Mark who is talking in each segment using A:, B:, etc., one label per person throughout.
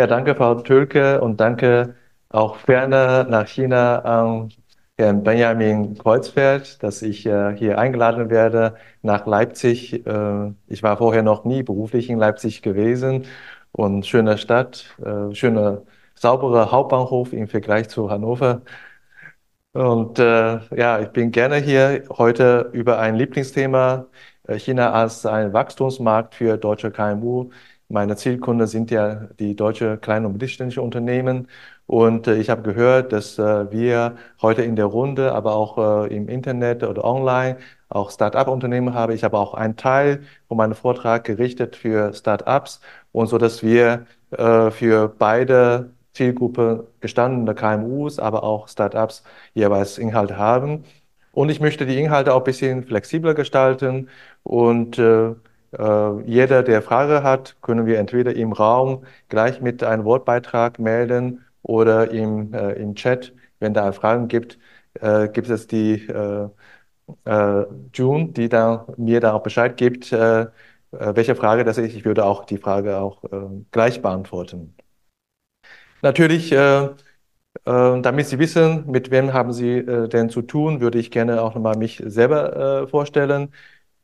A: Ja, danke, Frau Tölke, und danke auch ferner nach China an Herrn Benjamin Kreuzfeld, dass ich äh, hier eingeladen werde nach Leipzig. Äh, ich war vorher noch nie beruflich in Leipzig gewesen und schöne Stadt, äh, schöner, sauberer Hauptbahnhof im Vergleich zu Hannover. Und ja, ich bin gerne hier heute über ein Lieblingsthema China als ein Wachstumsmarkt für deutsche KMU meine Zielkunden sind ja die deutsche kleine und mittelständische Unternehmen. Und äh, ich habe gehört, dass äh, wir heute in der Runde, aber auch äh, im Internet oder online auch Start-up-Unternehmen haben. Ich habe auch einen Teil von meinem Vortrag gerichtet für Start-ups und so, dass wir für beide Zielgruppen gestandene KMUs, aber auch Start-ups jeweils Inhalte haben. Und ich möchte die Inhalte auch ein bisschen flexibler gestalten und äh, jeder, der Frage hat, können wir entweder im Raum gleich mit einem Wortbeitrag melden oder im, äh, im Chat, wenn da Fragen gibt, äh, gibt es die äh, äh, June, die dann mir dann auch Bescheid gibt, äh, welche Frage das ist. Ich würde auch die Frage auch gleich beantworten. Natürlich, damit Sie wissen, mit wem haben Sie denn zu tun, würde ich gerne auch nochmal mich selber vorstellen.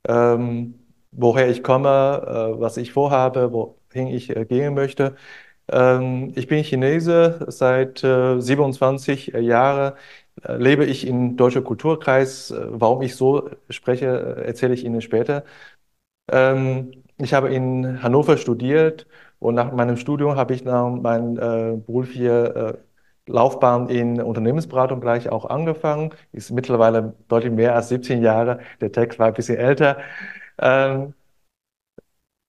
A: Ähm, woher ich komme, äh, was ich vorhabe, wohin ich äh, gehen möchte. Ähm, ich bin Chinese, seit 27 äh, Jahren lebe ich im deutschen Kulturkreis. Warum ich so spreche, erzähle ich Ihnen später. Ähm, ich habe in Hannover studiert und nach meinem Studium habe ich dann meine berufliche Laufbahn in Unternehmensberatung gleich auch angefangen. Ist mittlerweile deutlich mehr als 17 Jahre. Der Text war ein bisschen älter. Ähm,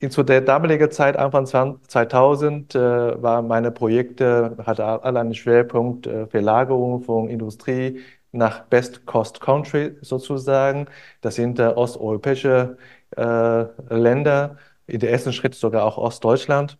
A: zu der damaligen Zeit, Anfang 2000, äh, waren meine Projekte, hatte alle einen Schwerpunkt äh, Verlagerung von Industrie nach Best Cost Country sozusagen. Das sind äh, osteuropäische äh, Länder, in der ersten Schritt sogar auch Ostdeutschland.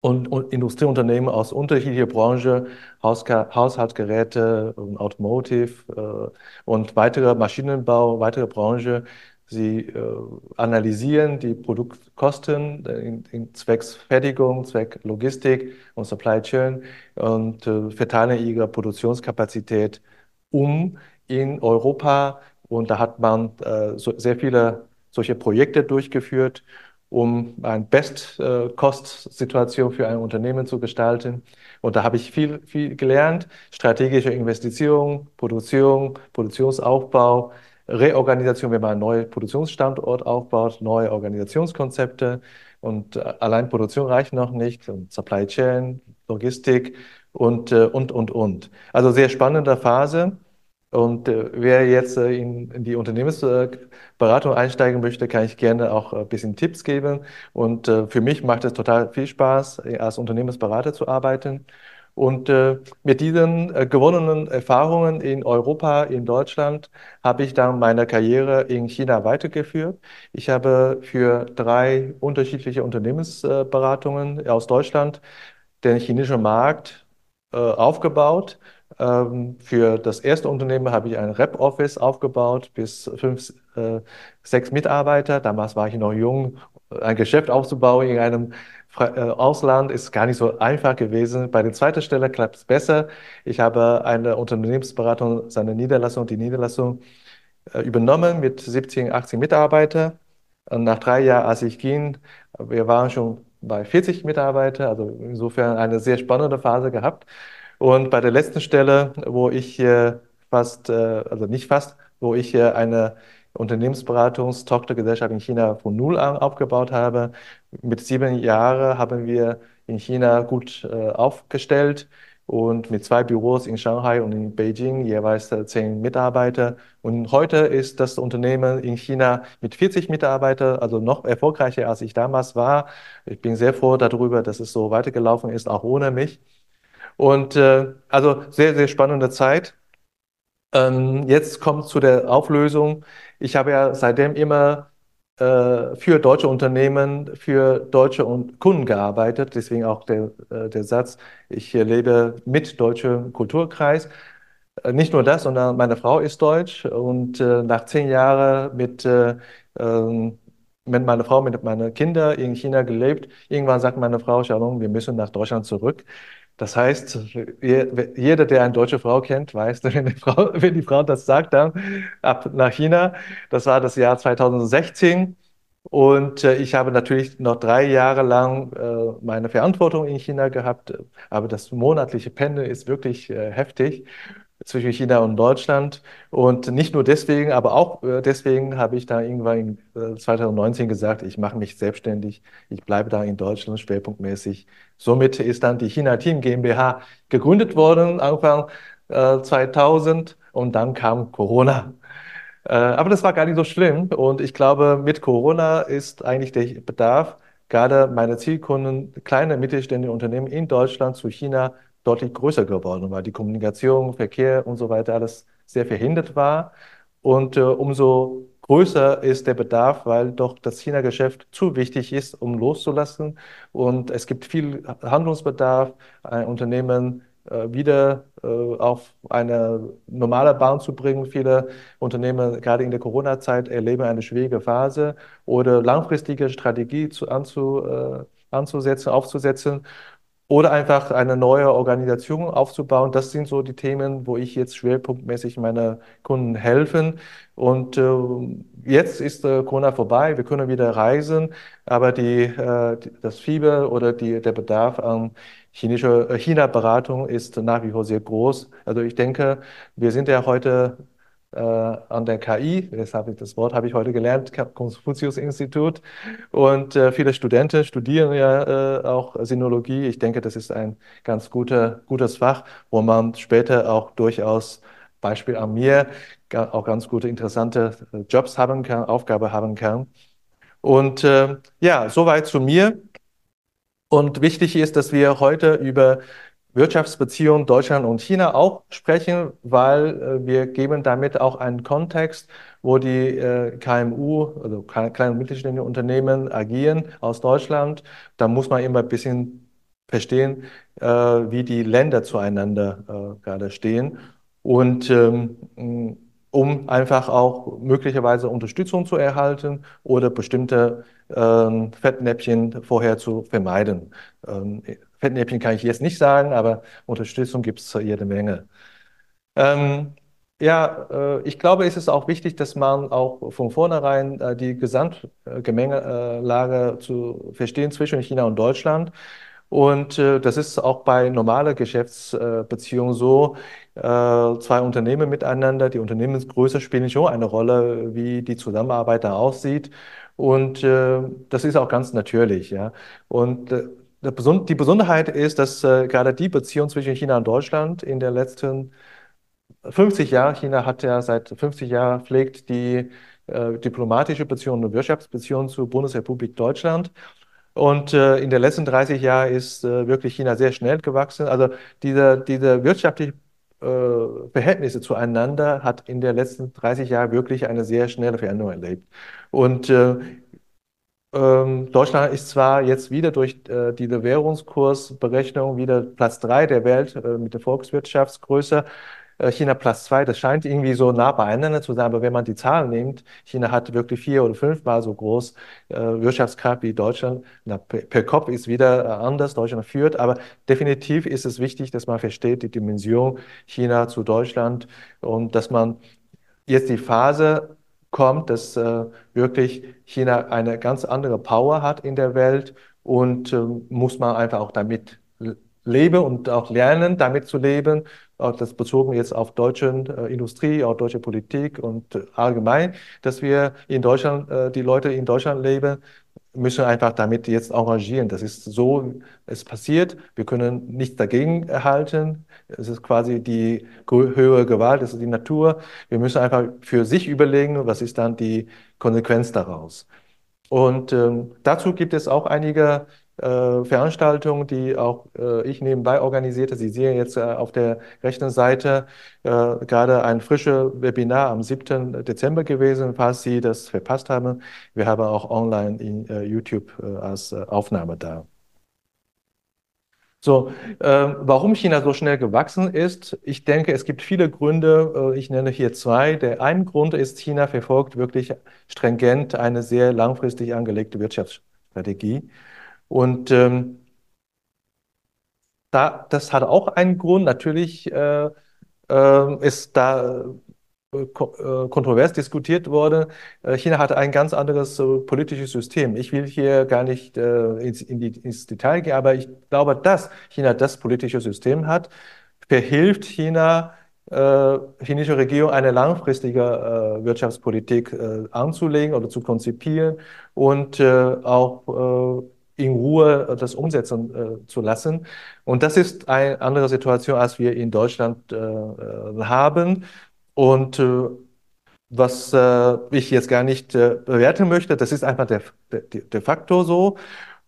A: Und, und Industrieunternehmen aus unterschiedlicher Branche, Hauska Haushaltsgeräte, Automotive äh, und weitere Maschinenbau, weitere Branche Sie äh, analysieren die Produktkosten in, in zwecks Fertigung, Zweck Logistik und Supply Chain und äh, verteilen ihre Produktionskapazität um in Europa. Und da hat man äh, so, sehr viele solche Projekte durchgeführt, um eine Best-Cost-Situation für ein Unternehmen zu gestalten. Und da habe ich viel, viel gelernt. Strategische Investitionen, Produktion, Produktionsaufbau, Reorganisation, wenn man einen neuen Produktionsstandort aufbaut, neue Organisationskonzepte und äh, allein Produktion reicht noch nicht und Supply Chain, Logistik und, äh, und, und, und. Also sehr spannende Phase. Und äh, wer jetzt in, die Unternehmensberatung einsteigen möchte, kann ich gerne auch ein bisschen Tipps geben. Und für mich macht es total viel Spaß, als Unternehmensberater zu arbeiten. Und äh, mit diesen äh, gewonnenen Erfahrungen in Europa, in Deutschland, habe ich dann meine Karriere in China weitergeführt. Ich habe für drei unterschiedliche Unternehmensberatungen aus Deutschland den chinesischen Markt äh, aufgebaut. Ähm, für das erste Unternehmen habe ich ein Rep-Office aufgebaut bis fünf, äh, sechs Mitarbeiter. Damals war ich noch jung, ein Geschäft aufzubauen in einem äh, Ausland ist gar nicht so einfach gewesen. Bei der zweiten Stelle klappt es besser. Ich habe eine Unternehmensberatung, seine Niederlassung, die Niederlassung äh, übernommen mit 17, 18 Mitarbeitern. Nach drei Jahren, als ich ging, wir waren schon bei 40 Mitarbeitern, also insofern eine sehr spannende Phase gehabt. Und bei der letzten Stelle, wo ich fast, äh, also nicht fast, wo ich eine Unternehmensberatungstochtergesellschaft in China von Null an aufgebaut habe. Mit sieben Jahren haben wir in China gut äh, aufgestellt und mit zwei Büros in Shanghai und in Beijing jeweils äh, zehn Mitarbeiter. Und heute ist das Unternehmen in China mit 40 Mitarbeitern, also noch erfolgreicher als ich damals war. Ich bin sehr froh darüber, dass es so weitergelaufen ist, auch ohne mich. Und äh, also sehr, sehr spannende Zeit. Ähm, jetzt kommt zu der Auflösung. Ich habe ja seitdem immer äh, für deutsche Unternehmen, für deutsche Kunden gearbeitet. Deswegen auch der, äh, der Satz, ich lebe mit deutschem Kulturkreis. Äh, nicht nur das, sondern meine Frau ist deutsch und äh, nach zehn Jahren mit ähm, mit meiner Frau, mit meinen Kindern in China gelebt. Irgendwann sagt meine Frau, Shalom, wir müssen nach Deutschland zurück. Das heißt, jeder, der eine deutsche Frau kennt, weiß, wenn die Frau, wenn die Frau das sagt, dann ab nach China. Das war das Jahr 2016. Und äh, ich habe natürlich noch drei Jahre lang äh, meine Verantwortung in China gehabt, aber das monatliche Pendeln ist wirklich äh, heftig zwischen China und Deutschland. Und nicht nur deswegen, aber auch äh, deswegen habe ich da irgendwann in 2019 äh, gesagt, ich mache mich selbstständig, ich bleibe da in Deutschland schwerpunktmäßig. Somit ist dann die China Team GmbH gegründet worden, Anfang 2000 äh, und dann kam Corona. Aber das war gar nicht so schlimm und ich glaube, mit Corona ist eigentlich der Bedarf, gerade meine Zielkunden, kleine mittelständische Unternehmen in Deutschland zu China deutlich größer geworden, weil die Kommunikation, Verkehr und so weiter alles sehr verhindert war. Und äh, umso größer ist der Bedarf, weil doch das China-Geschäft zu wichtig ist, um loszulassen. Und es gibt viel Handlungsbedarf, ein Unternehmen äh, wieder äh, auf eine normale Bahn zu bringen. Viele Unternehmen, gerade in der Corona-Zeit, erleben eine schwierige Phase oder langfristige Strategie zu, anzu, äh, anzusetzen, aufzusetzen oder einfach eine neue Organisation aufzubauen. Das sind so die Themen, wo ich jetzt schwerpunktmäßig meine Kunden helfen. Und äh, jetzt ist äh, Corona vorbei, wir können wieder reisen, aber die, äh, das Fieber oder die, der Bedarf an chinesischer äh, China-Beratung ist nach wie vor sehr groß. Also ich denke, wir sind ja heute äh, an der KI, ich, das Wort habe ich heute gelernt, Konfuzius-Institut. Und äh, viele Studenten studieren ja äh, auch Sinologie. Ich denke, das ist ein ganz guter, gutes Fach, wo man später auch durchaus, Beispiel an mir, auch ganz gute, interessante äh, Jobs haben kann, Aufgabe haben kann. Und äh, ja, soweit zu mir. Und wichtig ist, dass wir heute über Wirtschaftsbeziehungen Deutschland und China auch sprechen, weil äh, wir geben damit auch einen Kontext, wo die äh, KMU, also kleine und mittelständische Unternehmen agieren aus Deutschland. Da muss man immer ein bisschen verstehen, äh, wie die Länder zueinander gerade stehen. Und ähm, um einfach auch möglicherweise Unterstützung zu erhalten oder bestimmte ähm, Fettnäpfchen vorher zu vermeiden. Fettnäpfchen kann ich jetzt nicht sagen, aber Unterstützung gibt es jede Menge. Ähm, ja, äh, ich glaube, es ist auch wichtig, dass man auch von vornherein äh, die Gesamtgemengelage zu verstehen zwischen China und Deutschland. Und äh, das ist auch bei normaler Geschäftsbeziehung so. Äh, zwei Unternehmen miteinander, die Unternehmensgröße spielen schon eine Rolle, wie die Zusammenarbeit da aussieht. Und äh, das ist auch ganz natürlich, ja. Und äh, die Besonderheit ist, dass äh, gerade die Beziehung zwischen China und Deutschland in den letzten 50 Jahren, China hat ja seit 50 Jahren pflegt die äh, diplomatische Beziehung und Wirtschaftsbeziehung zur Bundesrepublik Deutschland. Und äh, in den letzten 30 Jahren ist äh, wirklich China sehr schnell gewachsen. Also diese, diese wirtschaftliche äh, Verhältnisse zueinander hat in den letzten 30 Jahren wirklich eine sehr schnelle Veränderung erlebt. Und äh, ähm, Deutschland ist zwar jetzt wieder durch äh, diese Währungskursberechnung wieder Platz drei der Welt äh, mit der Volkswirtschaftsgröße, äh, China Platz zwei. Das scheint irgendwie so nah beieinander zu sein, aber wenn man die Zahlen nimmt, China hat wirklich vier oder fünfmal so groß äh, Wirtschaftskraft wie Deutschland. Na, per, per, Kopf ist wieder äh, anders, Deutschland führt, aber definitiv ist es wichtig, dass man versteht die Dimension China zu Deutschland und dass man jetzt die Phase kommt, dass äh, wirklich China eine ganz andere Power hat in der Welt und äh, muss man einfach auch damit leben und auch lernen, damit zu leben. Auch das bezogen jetzt auf deutsche äh, Industrie, auf deutsche Politik und äh, allgemein, dass wir in Deutschland, äh, die Leute in Deutschland leben, müssen einfach damit jetzt engagieren. Das ist so, es passiert. Wir können nichts dagegen erhalten. Es ist quasi die höhere Gewalt, es ist die Natur. Wir müssen einfach für sich überlegen, was ist dann die Konsequenz daraus. Und ähm, dazu gibt es auch einige äh, Veranstaltungen, die auch äh, ich nebenbei organisierte. Sie sehen jetzt äh, auf der rechten Seite äh, gerade ein frisches Webinar am 7. Dezember gewesen, falls Sie das verpasst haben. Wir haben auch online in äh, YouTube äh, als Aufnahme da. So, äh, warum China so schnell gewachsen ist, ich denke, es gibt viele Gründe. Äh, ich nenne hier zwei. Der eine Grund ist, China verfolgt wirklich stringent eine sehr langfristig angelegte Wirtschaftsstrategie. Und ähm, da, das hat auch einen Grund. Natürlich äh, äh, ist da äh, kontrovers diskutiert wurde. Äh, China hat ein ganz anderes politisches System. Ich will hier gar nicht ins, in die, ins Detail gehen, aber ich glaube, dass China das politische System hat, verhilft China, äh, chinesische Regierung eine langfristige äh, Wirtschaftspolitik äh, anzulegen oder zu konzipieren und auch in Ruhe das umsetzen äh, zu lassen. Und das ist eine andere Situation, als wir in Deutschland äh, haben. Und äh, was äh, ich jetzt gar nicht äh, bewerten möchte, das ist einfach der, der, de facto so.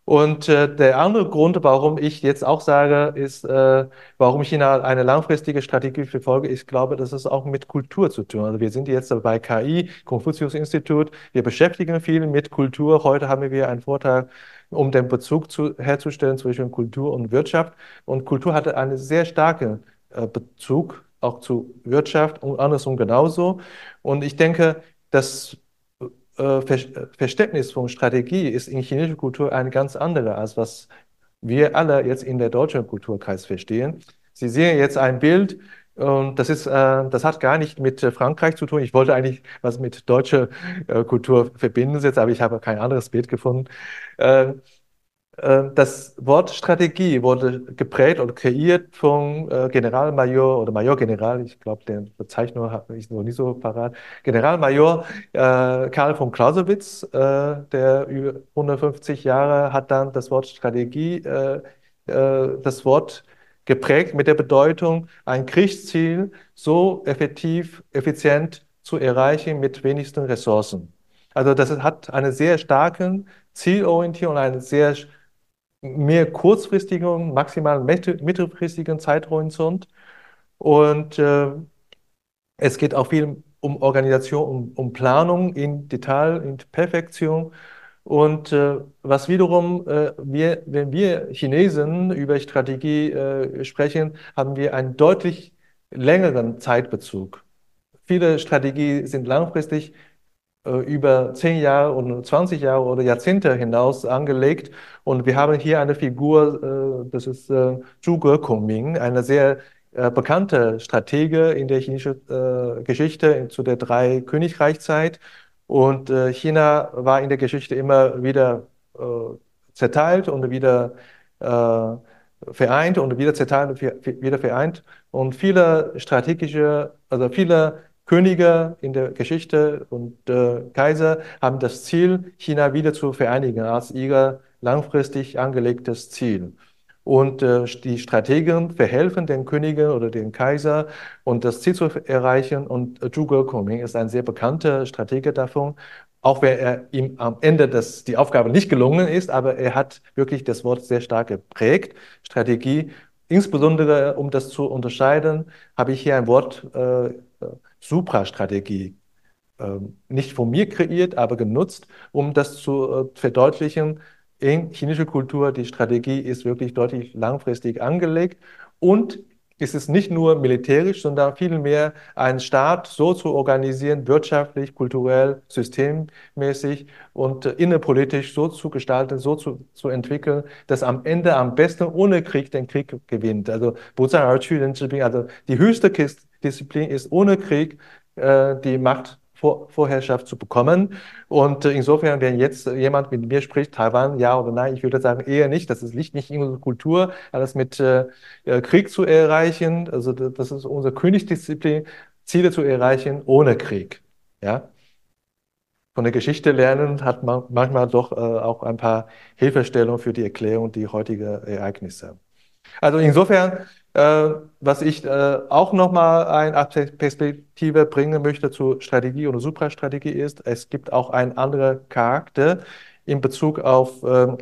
A: Und äh, der andere Grund, warum ich jetzt auch sage, ist, äh, warum China eine langfristige Strategie verfolge, ich glaube, das ist auch mit Kultur zu tun. Also wir sind jetzt bei KI, Konfuzius-Institut, wir beschäftigen viel mit Kultur. Heute haben wir einen Vortrag, um den Bezug zu, herzustellen zwischen Kultur und Wirtschaft. Und Kultur hatte einen sehr starken äh, Bezug auch zu Wirtschaft und andersrum genauso. Und ich denke, das äh, Verständnis von Strategie ist in chinesischer Kultur eine ganz andere, als was wir alle jetzt in der deutschen Kulturkreis verstehen. Sie sehen jetzt ein Bild, und das ist, äh, das hat gar nicht mit Frankreich zu tun. Ich wollte eigentlich was mit deutscher äh, Kultur verbinden aber ich habe kein anderes Bild gefunden. Äh, das Wort Strategie wurde geprägt und kreiert vom äh, Generalmajor oder Majorgeneral, ich glaube, den Bezeichnung habe ich noch nie so parat, Generalmajor äh, Karl von Clausewitz, äh, der über 150 Jahre hat dann das Wort Strategie, äh, äh, das Wort geprägt mit der Bedeutung, ein Kriegsziel so effektiv, effizient zu erreichen mit wenigsten Ressourcen. Also das hat eine sehr starke Zielorientierung und eine sehr mehr kurzfristigen, maximal mittelfristigen Zeithorizont. Und äh, es geht auch viel um Organisation, um, um Planung in Detail, in Perfektion. Und äh, was wiederum, äh, wir, wenn wir Chinesen über Strategie äh, sprechen, haben wir einen deutlich längeren Zeitbezug. Viele Strategien sind langfristig über zehn Jahre und 20 Jahre oder Jahrzehnte hinaus angelegt. Und wir haben hier eine Figur, äh, das ist äh, Zhuge Kongming, eine sehr bekannte Stratege in der chinesischen Geschichte zu der drei Königreichzeit. Und China war in der Geschichte immer wieder zerteilt und wieder vereint und wieder zerteilt und wieder vereint. Und viele strategische, also viele Könige in der Geschichte und äh, Kaiser haben das Ziel, China wieder zu vereinigen als ihr langfristig angelegtes Ziel. Und äh, die Strategen verhelfen den Königen oder den Kaiser und das Ziel zu erreichen. Und äh, Zhuge Koming ist ein sehr bekannter Stratege davon. Auch wenn er ihm am Ende das, die Aufgabe nicht gelungen ist, aber er hat wirklich das Wort sehr stark geprägt. Strategie. Insbesondere, um das zu unterscheiden, habe ich hier ein Wort äh, Suprastrategie ähm, nicht von mir kreiert, aber genutzt, um das zu äh, verdeutlichen. In chinesischer Kultur, die Strategie ist wirklich deutlich langfristig angelegt und es ist nicht nur militärisch, sondern vielmehr einen Staat so zu organisieren, wirtschaftlich, kulturell, systemmäßig und äh, innenpolitisch so zu gestalten, so zu, zu entwickeln, dass am Ende am besten ohne Krieg den Krieg gewinnt. Also, also die höchste Disziplin ist ohne Krieg äh, die Machtvorherrschaft zu bekommen. Und äh, insofern, wenn jetzt jemand mit mir spricht, Taiwan, ja oder nein, ich würde sagen eher nicht. Das ist nicht, nicht in unserer Kultur, alles mit äh, äh Krieg zu erreichen. Also das ist unsere Königsdisziplin, Ziele zu erreichen ohne Krieg. Ja. Von der Geschichte lernen hat man manchmal doch äh, auch ein paar Hilfestellungen für die Erklärung der heutigen Ereignisse. Also insofern äh, was ich äh, auch nochmal eine Perspektive bringen möchte zu Strategie oder Suprastrategie ist, es gibt auch einen anderen Charakter in Bezug auf äh,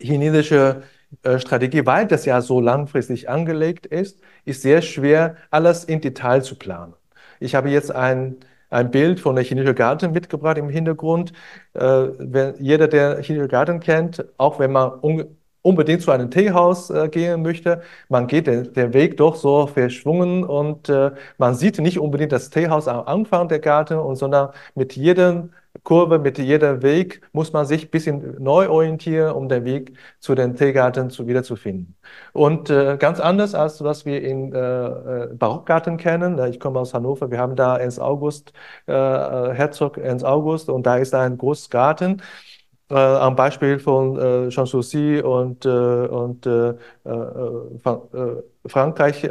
A: chinesische äh, Strategie, weil das ja so langfristig angelegt ist, ist sehr schwer, alles in Detail zu planen. Ich habe jetzt ein, ein Bild von der chinesischen Garten mitgebracht im Hintergrund. Äh, wenn jeder, der chinesische Garten kennt, auch wenn man unbedingt zu einem Teehaus äh, gehen möchte, man geht den, den Weg doch so verschwungen und äh, man sieht nicht unbedingt das Teehaus am Anfang der Garten, und, sondern mit jedem Kurve, mit jedem Weg muss man sich ein bisschen neu orientieren, um den Weg zu den Teegarten zu, wiederzufinden. Und äh, ganz anders als was wir in äh, äh Barockgarten kennen. Ich komme aus Hannover, wir haben da Ernst August, äh, äh, Herzog Ernst August und da ist ein großes Garten. Äh, am Beispiel von äh, Sanssouci und, äh, und äh, äh, Frankreich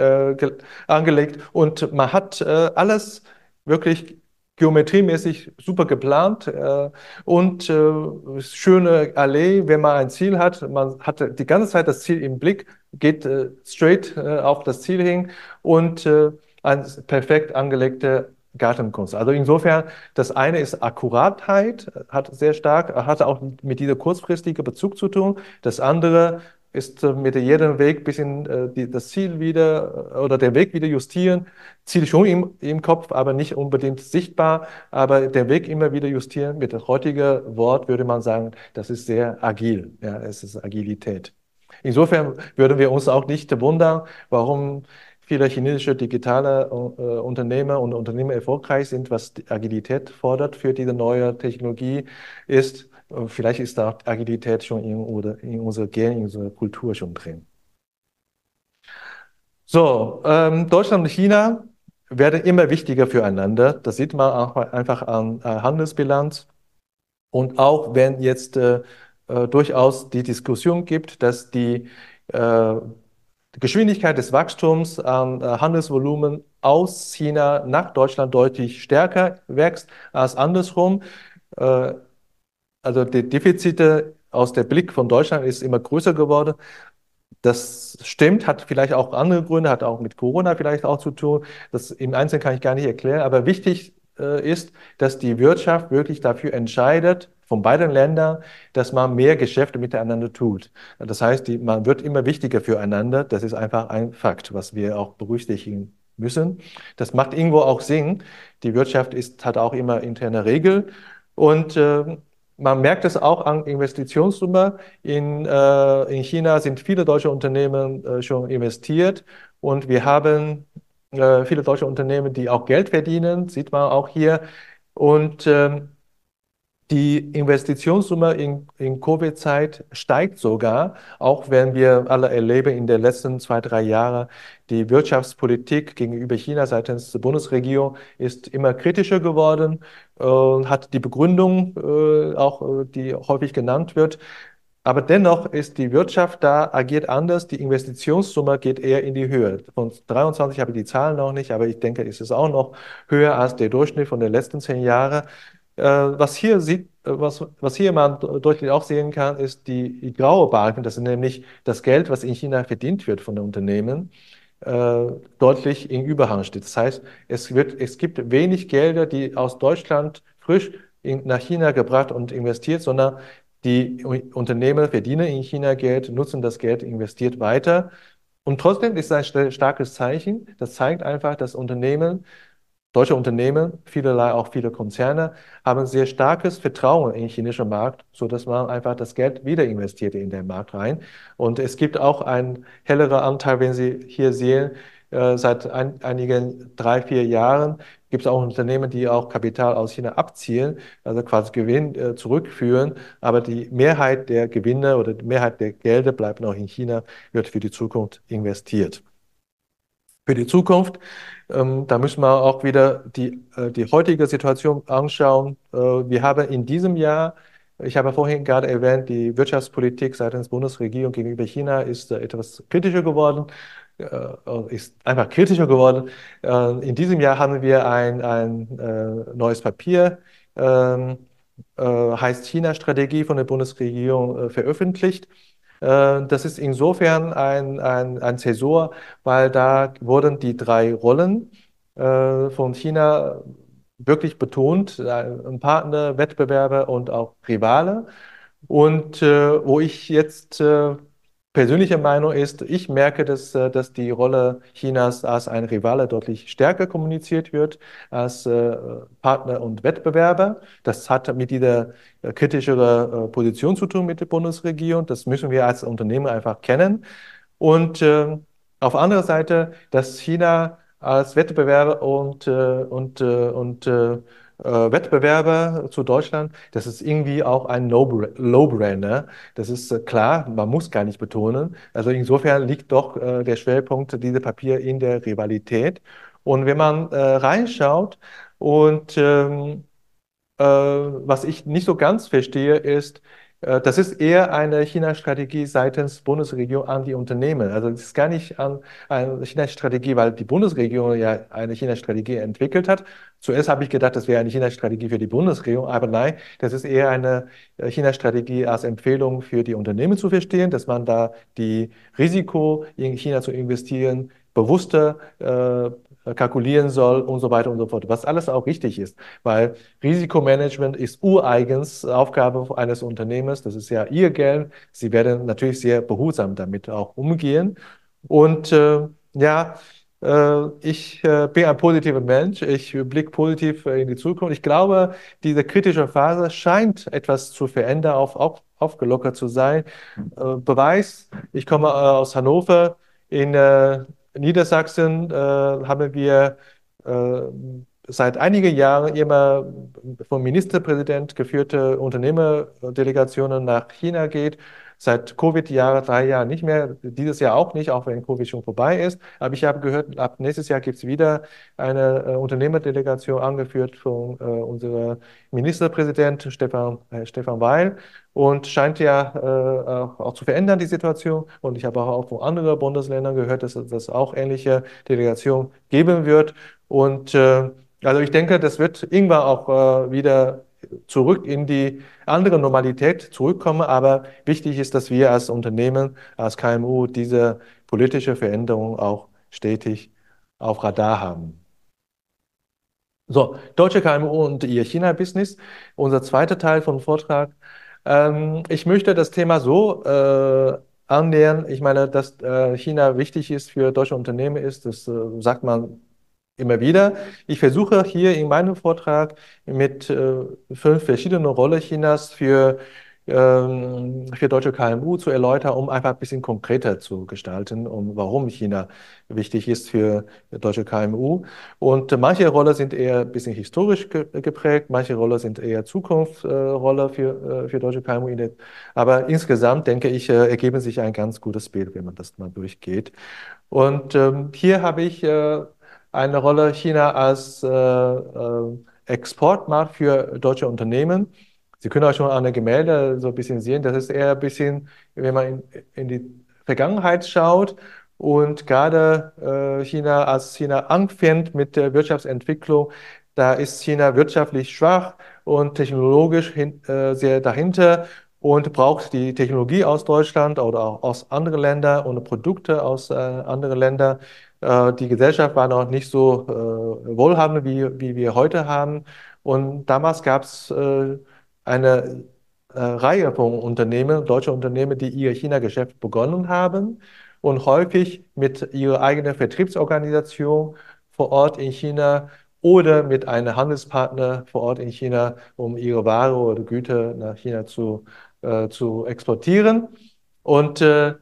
A: angelegt. Und man hat alles wirklich geometriemäßig super geplant äh, und äh, schöne Allee, wenn man ein Ziel hat. Man hat die ganze Zeit das Ziel im Blick, geht äh, straight äh, auf das Ziel hin und äh, eine perfekt angelegte Gartenkunst. Also insofern, das eine ist Akkuratheit, hat sehr stark, hat auch mit dieser kurzfristigen Bezug zu tun. Das andere ist äh, mit jedem Weg bisschen äh, die, das Ziel wieder äh, oder der Weg wieder justieren. Ziel schon im, im Kopf, aber nicht unbedingt sichtbar, aber der Weg immer wieder justieren. Mit dem heutigen Wort würde man sagen, das ist sehr agil. Ja, es ist Agilität. Insofern würden wir uns auch nicht wundern, warum viele chinesische digitale äh, Unternehmer und Unternehmer erfolgreich sind, was Agilität fordert für diese neue Technologie, ist, Vielleicht ist da Agilität schon in, oder in unserer Gen, in unserer Kultur schon drin. So, ähm, Deutschland und China werden immer wichtiger füreinander. Das sieht man auch einfach an äh, Handelsbilanz. Und auch wenn jetzt äh, äh, durchaus die Diskussion gibt, dass die äh, Geschwindigkeit des Wachstums an äh, Handelsvolumen aus China nach Deutschland deutlich stärker wächst als andersrum. Äh, also die Defizite aus der Blick von Deutschland ist immer größer geworden. Das stimmt, hat vielleicht auch andere Gründe, hat auch mit Corona vielleicht auch zu tun. Das im Einzelnen kann ich gar nicht erklären. Aber wichtig äh, ist, dass die Wirtschaft wirklich dafür entscheidet, von beiden Ländern, dass man mehr Geschäfte miteinander tut. Das heißt, die, man wird immer wichtiger füreinander. Das ist einfach ein Fakt, was wir auch berücksichtigen müssen. Das macht irgendwo auch Sinn. Die Wirtschaft ist, hat auch immer interne Regeln. Und äh, man merkt es auch an Investitionssumme. In, äh, in China sind viele deutsche Unternehmen äh, schon investiert und wir haben äh, viele deutsche Unternehmen, die auch Geld verdienen, sieht man auch hier. Und ähm, die Investitionssumme in, in Covid-Zeit steigt sogar, auch wenn wir alle erleben in den letzten zwei, drei Jahren, die Wirtschaftspolitik gegenüber China seitens der Bundesregierung ist immer kritischer geworden und hat die Begründung äh, auch, äh, die häufig genannt wird. Aber dennoch ist die Wirtschaft da, agiert anders. Die Investitionssumme geht eher in die Höhe. Von 23 habe ich die Zahlen noch nicht, aber ich denke, ist es auch noch höher als der Durchschnitt von den letzten zehn Jahren. Äh, was hier sieht, äh, was, was hier man deutlich auch sehen kann, ist die, die graue Balken. Das ist nämlich das Geld, was in China verdient wird von den Unternehmen, äh, deutlich in Überhang steht. Das heißt, es, wird, es gibt wenig Gelder, die aus Deutschland frisch in, nach China gebracht und investiert, sondern die Unternehmen verdienen in China Geld, nutzen das Geld, investiert weiter. Und trotzdem ist es ein starkes Zeichen. Das zeigt einfach, dass Unternehmen Deutsche Unternehmen, vielerlei auch viele Konzerne, haben sehr starkes Vertrauen in den chinesischen Markt, so dass man einfach das Geld wieder investiert in den Markt rein. Und es gibt auch einen helleren Anteil, wenn Sie hier sehen, äh, seit ein, einigen drei, vier Jahren gibt es auch Unternehmen, die auch Kapital aus China abziehen, also quasi Gewinn äh, zurückführen. Aber die Mehrheit der Gewinne oder die Mehrheit der Gelder bleibt noch in China, wird für die Zukunft investiert für die Zukunft. Ähm, da müssen wir auch wieder die, äh, die heutige Situation anschauen. Äh, wir haben in diesem Jahr, ich habe vorhin gerade erwähnt, die Wirtschaftspolitik seitens Bundesregierung gegenüber China ist äh, etwas kritischer geworden, ist einfach kritischer geworden. Äh, in diesem Jahr haben wir ein, ein äh, neues Papier, ähm, heißt China-Strategie von der Bundesregierung veröffentlicht. Äh, das ist insofern ein, ein, ein Zäsur, weil da wurden die drei Rollen äh, von China wirklich betont, äh, Partner, Wettbewerber und auch Rivale. Und wo ich jetzt persönliche Meinung ist, ich merke, dass, äh, dass die Rolle Chinas als ein Rivale deutlich stärker kommuniziert wird als äh, Partner und Wettbewerber. Das hat mit dieser äh, kritischeren Position zu tun mit der Bundesregierung. Das müssen wir als Unternehmen einfach kennen. Und äh, auf anderer Seite, dass China als Wettbewerber und, und, und äh, Wettbewerber zu Deutschland, das ist irgendwie auch ein No-Brainer. Das ist äh, klar, man muss gar nicht betonen. Also insofern liegt doch äh, der Schwerpunkt dieser Papier in der Rivalität. Und wenn man äh, reinschaut und ähm, äh, was ich nicht so ganz verstehe, ist, das ist eher eine China-Strategie seitens Bundesregierung an die Unternehmen. Also es ist gar nicht an eine China-Strategie, weil die Bundesregierung ja eine China-Strategie entwickelt hat. Zuerst habe ich gedacht, das wäre eine China-Strategie für die Bundesregierung, aber nein, das ist eher eine äh, China-Strategie als Empfehlung für die Unternehmen zu verstehen, dass man da die Risiko in China zu investieren bewusster äh, kalkulieren soll und so weiter und so fort. Was alles auch richtig ist, weil Risikomanagement ist ureigens Aufgabe eines Unternehmens. Das ist ja ihr Geld. Sie werden natürlich sehr behutsam damit auch umgehen. Und äh, ja, äh, ich äh, bin ein positiver Mensch. Ich blicke positiv in die Zukunft. Ich glaube, diese kritische Phase scheint etwas zu verändern, auf, auf, aufgelockert zu sein. Äh, Beweis, ich komme aus Hannover. In Niedersachsen äh, haben wir äh, seit einigen Jahren immer vom Ministerpräsident geführte Unternehmerdelegationen nach China geht. Seit Covid-Jahr, drei Jahren nicht mehr, dieses Jahr auch nicht, auch wenn Covid schon vorbei ist. Aber ich habe gehört, ab nächstes Jahr gibt es wieder eine äh, Unternehmerdelegation angeführt von äh, unserem Ministerpräsident Stefan, äh, Stefan Weil und scheint ja äh, auch zu verändern, die Situation. Und ich habe auch von anderen Bundesländern gehört, dass es auch ähnliche Delegationen geben wird. Und äh, also ich denke, das wird irgendwann auch äh, wieder zurück in die andere Normalität zurückkommen. Aber wichtig ist, dass wir als Unternehmen, als KMU diese politische Veränderung auch stetig auf Radar haben. So, deutsche KMU und ihr China-Business. Unser zweiter Teil vom Vortrag. Ähm, ich möchte das Thema so äh, annähern. Ich meine, dass äh, China wichtig ist für deutsche Unternehmen ist, das äh, sagt man immer wieder. Ich versuche hier in meinem Vortrag mit äh, fünf verschiedenen Rollen Chinas für ähm, für deutsche KMU zu erläutern, um einfach ein bisschen konkreter zu gestalten, um warum China wichtig ist für deutsche KMU. Und manche Rolle sind eher ein bisschen historisch geprägt, manche Rolle sind eher Zukunftsrolle für, äh, für deutsche KMU. Aber insgesamt, denke ich, äh, ergeben sich ein ganz gutes Bild, wenn man das mal durchgeht. Und ähm, hier habe ich äh, eine Rolle China als äh, äh, Exportmarkt für deutsche Unternehmen. Sie können auch schon an der Gemälde so ein bisschen sehen, das ist eher ein bisschen, wenn man in, in die Vergangenheit schaut und gerade äh, China, als China anfängt mit der Wirtschaftsentwicklung, da ist China wirtschaftlich schwach und technologisch hin, äh, sehr dahinter und braucht die Technologie aus Deutschland oder auch aus anderen Ländern und Produkte aus äh, anderen Ländern. Äh, die Gesellschaft war noch nicht so äh, wohlhabend, wie, wie wir heute haben. Und damals gab es äh, eine Reihe von Unternehmen, deutsche Unternehmen, die ihr China-Geschäft begonnen haben und häufig mit ihrer eigenen Vertriebsorganisation vor Ort in China oder mit einem Handelspartner vor Ort in China, um ihre Ware oder Güter nach China zu, äh, zu exportieren. Und äh,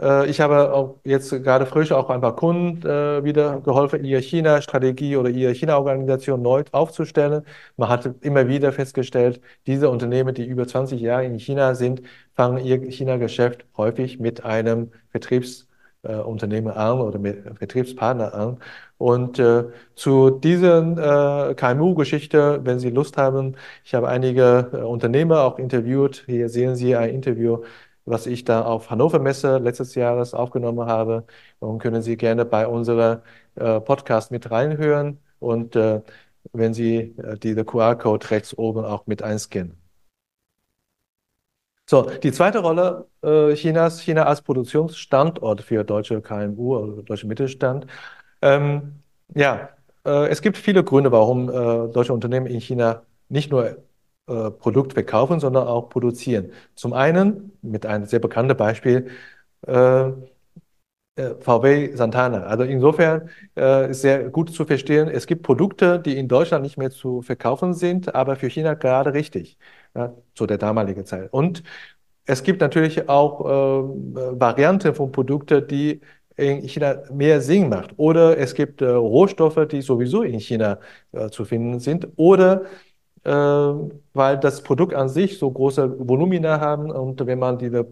A: ich habe auch jetzt gerade frisch auch ein paar Kunden äh, wieder geholfen, ihre China-Strategie oder ihre China-Organisation neu aufzustellen. Man hat immer wieder festgestellt, diese Unternehmen, die über 20 Jahre in China sind, fangen ihr China-Geschäft häufig mit einem Vertriebsunternehmen äh, an oder mit Vertriebspartner an. Und äh, zu dieser äh, KMU-Geschichte, wenn Sie Lust haben, ich habe einige äh, Unternehmer auch interviewt. Hier sehen Sie ein Interview was ich da auf Hannover Messe letztes Jahres aufgenommen habe. Und können Sie gerne bei unserem äh, Podcast mit reinhören und äh, wenn Sie äh, diese QR-Code rechts oben auch mit einscannen. So, die zweite Rolle äh, Chinas, China als Produktionsstandort für deutsche KMU oder deutsche Mittelstand. Ähm, ja, äh, es gibt viele Gründe, warum äh, deutsche Unternehmen in China nicht nur äh, Produkt verkaufen, sondern auch produzieren. Zum einen, mit einem sehr bekannten Beispiel, äh, äh, VW Santana. Also insofern äh, ist sehr gut zu verstehen, es gibt Produkte, die in Deutschland nicht mehr zu verkaufen sind, aber für China gerade richtig, ja, zu der damaligen Zeit. Und es gibt natürlich auch äh, Varianten von Produkten, die in China mehr Sinn macht. Oder es gibt äh, Rohstoffe, die sowieso in China äh, zu finden sind. Oder weil das Produkt an sich so große Volumina haben und wenn man diese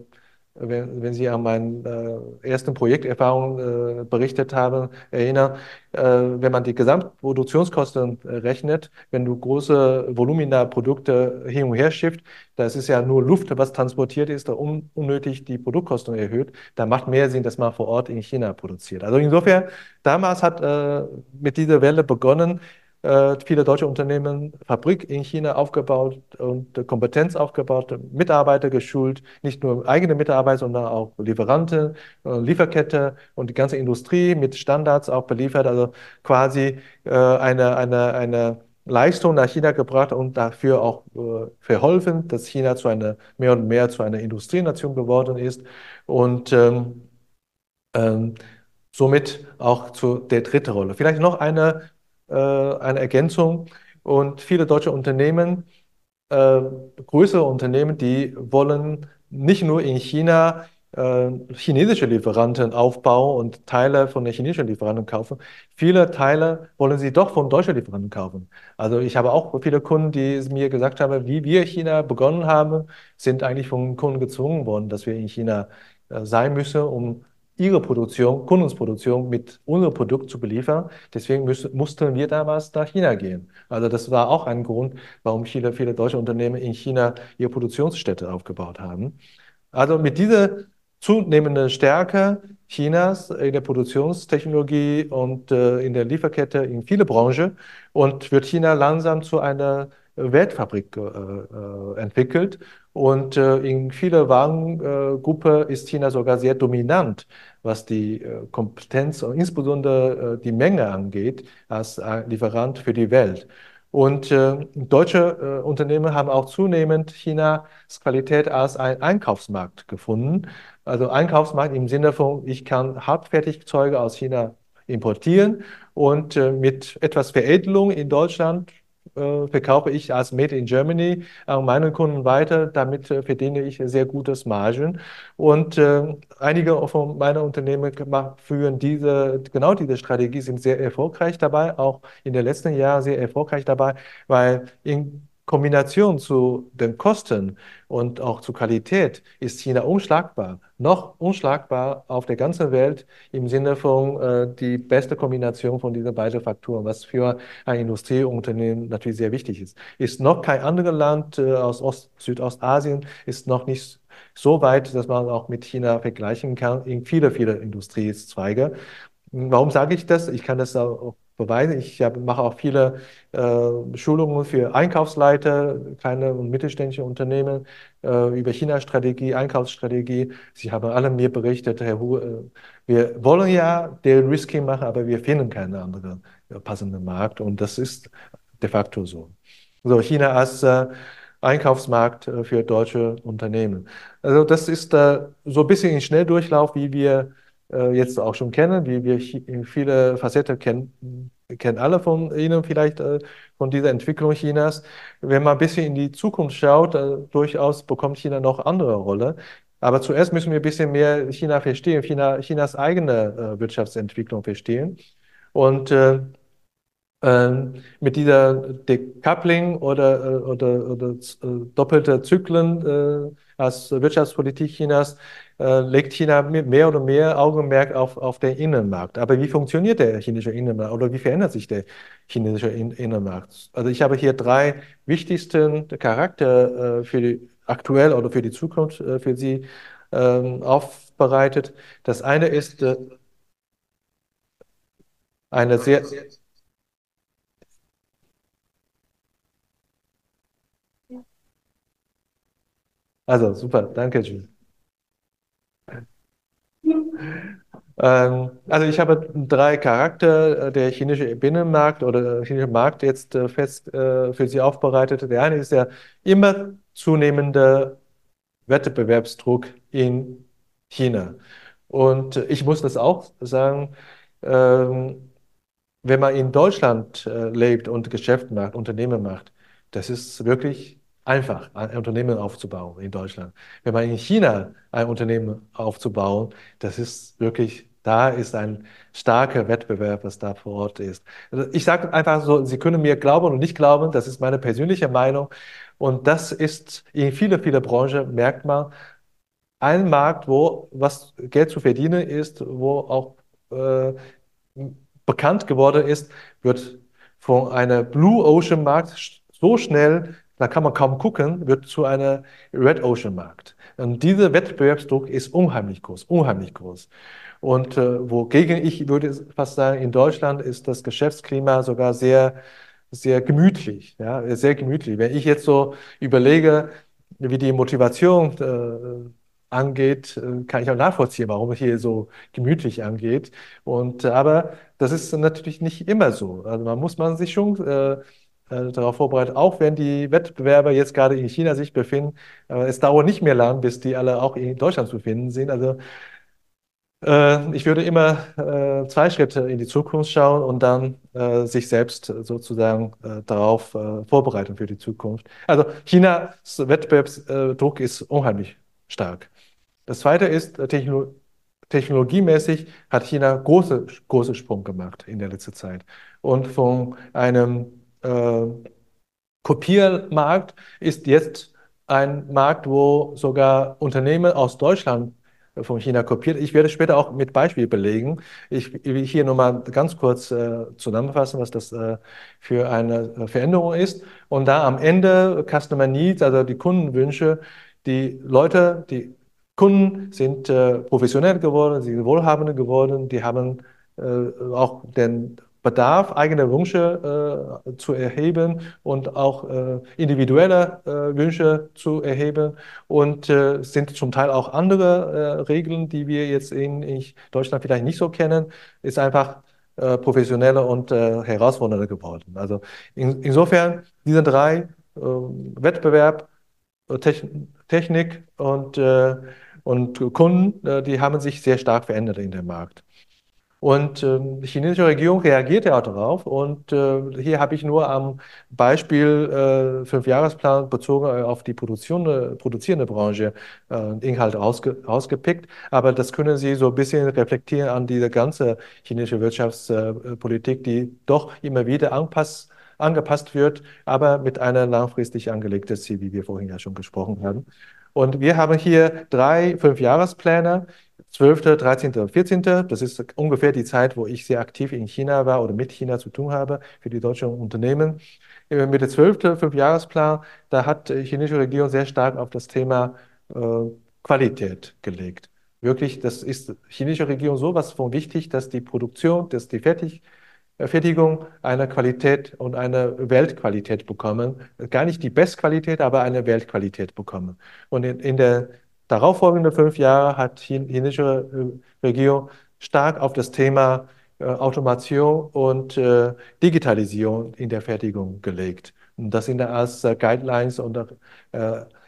A: wenn, wenn Sie an meine äh, ersten Projekterfahrungen äh, berichtet haben, erinnern, äh, wenn man die Gesamtproduktionskosten äh, rechnet, wenn du große Volumina Produkte hin und her schifft, das ist ja nur Luft, was transportiert ist, da un unnötig die Produktkosten erhöht, da macht mehr Sinn, dass man vor Ort in China produziert. Also insofern, damals hat äh, mit dieser Welle begonnen, äh, viele deutsche Unternehmen Fabrik in China aufgebaut und Kompetenz aufgebaut, Mitarbeiter geschult, nicht nur eigene Mitarbeiter, sondern auch Lieferanten, äh, Lieferkette und die ganze Industrie mit Standards auch beliefert, also quasi äh, eine, eine, eine Leistung nach China gebracht und dafür auch verholfen, dass China zu einer mehr und mehr zu einer Industrienation geworden ist und ähm, ähm, somit auch zu der dritten Rolle. Vielleicht noch eine äh, eine Ergänzung. Und viele deutsche Unternehmen, äh, größere Unternehmen, die wollen nicht nur in China äh, chinesische Lieferanten aufbauen und Teile von den chinesischen Lieferanten kaufen. Viele Teile wollen sie doch von deutschen Lieferanten kaufen. Also ich habe auch viele Kunden, die mir gesagt haben, wie wir China begonnen haben, sind eigentlich von Kunden gezwungen worden, dass wir in China äh, sein müssen, um ihre Produktion, Kundenproduktion mit unserem Produkt zu beliefern. Deswegen müssen, mussten wir damals nach China gehen. Also das war auch ein Grund, warum viele, viele deutsche Unternehmen in China ihre Produktionsstätte aufgebaut haben. Also mit dieser zunehmenden Stärke Chinas in der Produktionstechnologie und äh, in der Lieferkette in viele Branchen und wird China langsam zu einer Weltfabrik äh, äh, entwickelt. Und äh, in vieler Warengruppe ist China sogar sehr dominant, was die äh, Kompetenz und insbesondere äh, die Menge angeht, als Lieferant für die Welt. Und äh, deutsche Unternehmen haben auch zunehmend Chinas Qualität als ein Einkaufsmarkt gefunden. Also Einkaufsmarkt im Sinne von, ich kann Halbfertigzeuge aus China importieren und mit etwas Veredelung in Deutschland äh, verkaufe ich als Made in Germany an meinen Kunden weiter. Damit äh, verdiene ich sehr gutes Margen. Und äh, einige von meinen Unternehmen führen diese, genau diese Strategie, sind sehr erfolgreich dabei, auch in den letzten Jahren sehr erfolgreich dabei, weil in Kombination zu den Kosten und auch zur Qualität ist China unschlagbar, noch unschlagbar auf der ganzen Welt im Sinne von äh, die beste Kombination von diesen beiden Faktoren, was für ein Industrieunternehmen natürlich sehr wichtig ist. Ist noch kein anderes Land äh, aus Ost Südostasien, ist noch nicht so weit, dass man auch mit China vergleichen kann in viele, viele Industriezweige. Warum sage ich das? Ich kann das auch beweisen. Ich mache auch viele Schulungen für Einkaufsleiter, kleine und mittelständische Unternehmen äh, über China-Strategie, Einkaufsstrategie. Sie haben alle mir berichtet, Herr Hu, äh, wir wollen ja den Risking machen, aber wir finden keinen anderen äh, passenden Markt und das ist de facto so. So, China als äh, Einkaufsmarkt äh, für deutsche Unternehmen. Also das ist so ein bisschen in Schnelldurchlauf, wie wir äh, jetzt auch schon kennen, wie wir viele Facetten kennen, kennen alle von Ihnen vielleicht äh, von dieser Entwicklung Chinas. Wenn man ein bisschen in die Zukunft schaut, äh, durchaus bekommt China noch andere Rolle. Aber zuerst müssen wir ein bisschen mehr China verstehen, China, Chinas eigene äh, Wirtschaftsentwicklung verstehen. Und äh, ähm, mit dieser Decoupling oder, oder, oder doppelte Zyklen als Wirtschaftspolitik Chinas äh, legt China mehr oder mehr Augenmerk auf, auf den Innenmarkt. Aber wie funktioniert der chinesische Innenmarkt oder wie verändert sich der chinesische Innenmarkt? Also ich habe hier drei wichtigsten Charakter äh, für die aktuell oder für die Zukunft äh, für Sie ähm, aufbereitet. Das eine ist äh, eine sehr Also super, danke, Jules. Ähm, also ich habe drei Charakter, äh, der chinesische Binnenmarkt oder der chinesische Markt jetzt äh, fest äh, für Sie aufbereitet. Der eine ist der immer zunehmende Wettbewerbsdruck in China. Und ich muss das auch sagen, ähm, wenn man in Deutschland äh, lebt und Geschäft macht, Unternehmen macht, das ist wirklich einfach, ein Unternehmen aufzubauen in Deutschland. Wenn man in China ein Unternehmen aufzubauen, das ist wirklich, da ist ein starker Wettbewerb, was da vor Ort ist. Also ich sage einfach so, Sie können mir glauben und nicht glauben, das ist meine persönliche Meinung. Und das ist in viele, viele Branchen, merkt man, ein Markt, wo was Geld zu verdienen ist, wo auch äh, bekannt geworden ist, wird von einer Blue Ocean Markt so schnell, da kann man kaum gucken, wird zu einer Red Ocean Markt. Und dieser Wettbewerbsdruck ist unheimlich groß, unheimlich groß. Und äh, wogegen ich würde fast sagen, in Deutschland ist das Geschäftsklima sogar sehr, sehr gemütlich, ja, sehr gemütlich. Wenn ich jetzt so überlege, wie die Motivation äh, angeht, äh, kann ich auch nachvollziehen, warum es hier so gemütlich angeht. Und, äh, aber das ist natürlich nicht immer so. Also man muss man sich schon äh, äh, darauf vorbereiten, auch wenn die Wettbewerber jetzt gerade in China sich befinden. Äh, es dauert nicht mehr lang, bis die alle auch in Deutschland zu finden sind. Also äh, ich würde immer äh, zwei Schritte in die Zukunft schauen und dann äh, sich selbst sozusagen äh, darauf vorbereiten für die Zukunft. Also Chinas Wettbewerbsdruck ist unheimlich stark. Das zweite ist, äh, Techno technologiemäßig hat China große, große Sprung gemacht in der letzten Zeit. Und von einem äh, Kopiermarkt ist jetzt ein Markt, wo sogar Unternehmen aus Deutschland von China kopiert. Ich werde später auch mit Beispiel belegen. Ich will hier nur mal ganz kurz äh, zusammenfassen, was das äh, für eine äh, Veränderung ist. Und da am Ende Customer Needs, also die Kundenwünsche, die Leute, die Kunden sind äh, professionell geworden, sie sind wohlhabender geworden, die haben äh, auch den Bedarf, eigene Wünsche äh, zu erheben und auch äh, individuelle äh, Wünsche zu erheben und äh, sind zum Teil auch andere äh, Regeln, die wir jetzt in, in, Deutschland vielleicht nicht so kennen, ist einfach äh, professioneller und herausfordernder geworden. Also in, insofern diese drei Wettbewerb, Technik und und Kunden, die haben sich sehr stark verändert in dem Markt. Und ähm, die chinesische Regierung reagierte auch darauf. Und äh, hier habe ich nur am Beispiel äh, Fünfjahresplan bezogen auf die Produktion, produzierende Branche äh, Inhalte ausge, ausgepickt. Aber das können Sie so ein bisschen reflektieren an diese ganze chinesische Wirtschaftspolitik, die doch immer wieder anpasst, angepasst wird, aber mit einer langfristig angelegten Ziel, wie wir vorhin ja schon gesprochen haben. Und wir haben hier drei Fünfjahrespläne, 12., 13., 14. Das ist ungefähr die Zeit, wo ich sehr aktiv in China war oder mit China zu tun habe für die deutschen Unternehmen. Mit der 12. Fünfjahresplan, da hat die chinesische Regierung sehr stark auf das Thema äh, Qualität gelegt. Wirklich, das ist chinesische Regierung sowas von wichtig, dass die Produktion, dass die Fertig Fertigung eine Qualität und eine Weltqualität bekommen. Gar nicht die Bestqualität, aber eine Weltqualität bekommen. Und in, in der darauffolgenden fünf Jahre hat die chinesische äh, Regierung stark auf das Thema äh, Automation und äh, Digitalisierung in der Fertigung gelegt. Und das sind als Guidelines und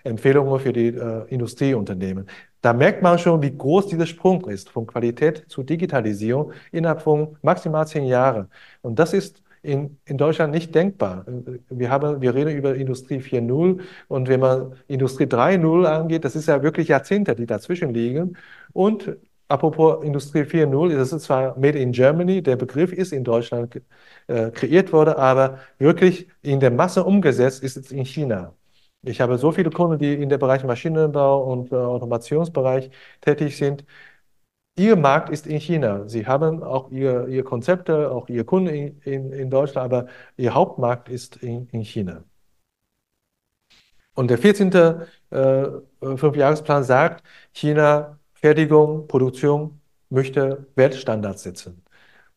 A: Empfehlungen für die Industrieunternehmen. Da merkt man schon, wie groß dieser Sprung ist, von Qualität zu Digitalisierung innerhalb von maximal zehn Jahren. Und das ist in, in Deutschland nicht denkbar. Wir, haben, wir reden über Industrie 4.0 und wenn man Industrie 3.0 angeht, das ist ja wirklich Jahrzehnte, die dazwischen liegen. Und apropos Industrie 4.0, das ist zwar Made in Germany, der Begriff ist in Deutschland äh, kreiert worden, aber wirklich in der Masse umgesetzt ist es in China. Ich habe so viele Kunden, die in der Bereich Maschinenbau und äh, Automationsbereich tätig sind. Ihr Markt ist in China. Sie haben auch ihr, ihr Konzepte, auch Ihr Kunden in, in, in Deutschland, aber Ihr Hauptmarkt ist in, in China. Und der 14. Äh, Fünfjahresplan sagt, China Fertigung, Produktion möchte Weltstandards setzen.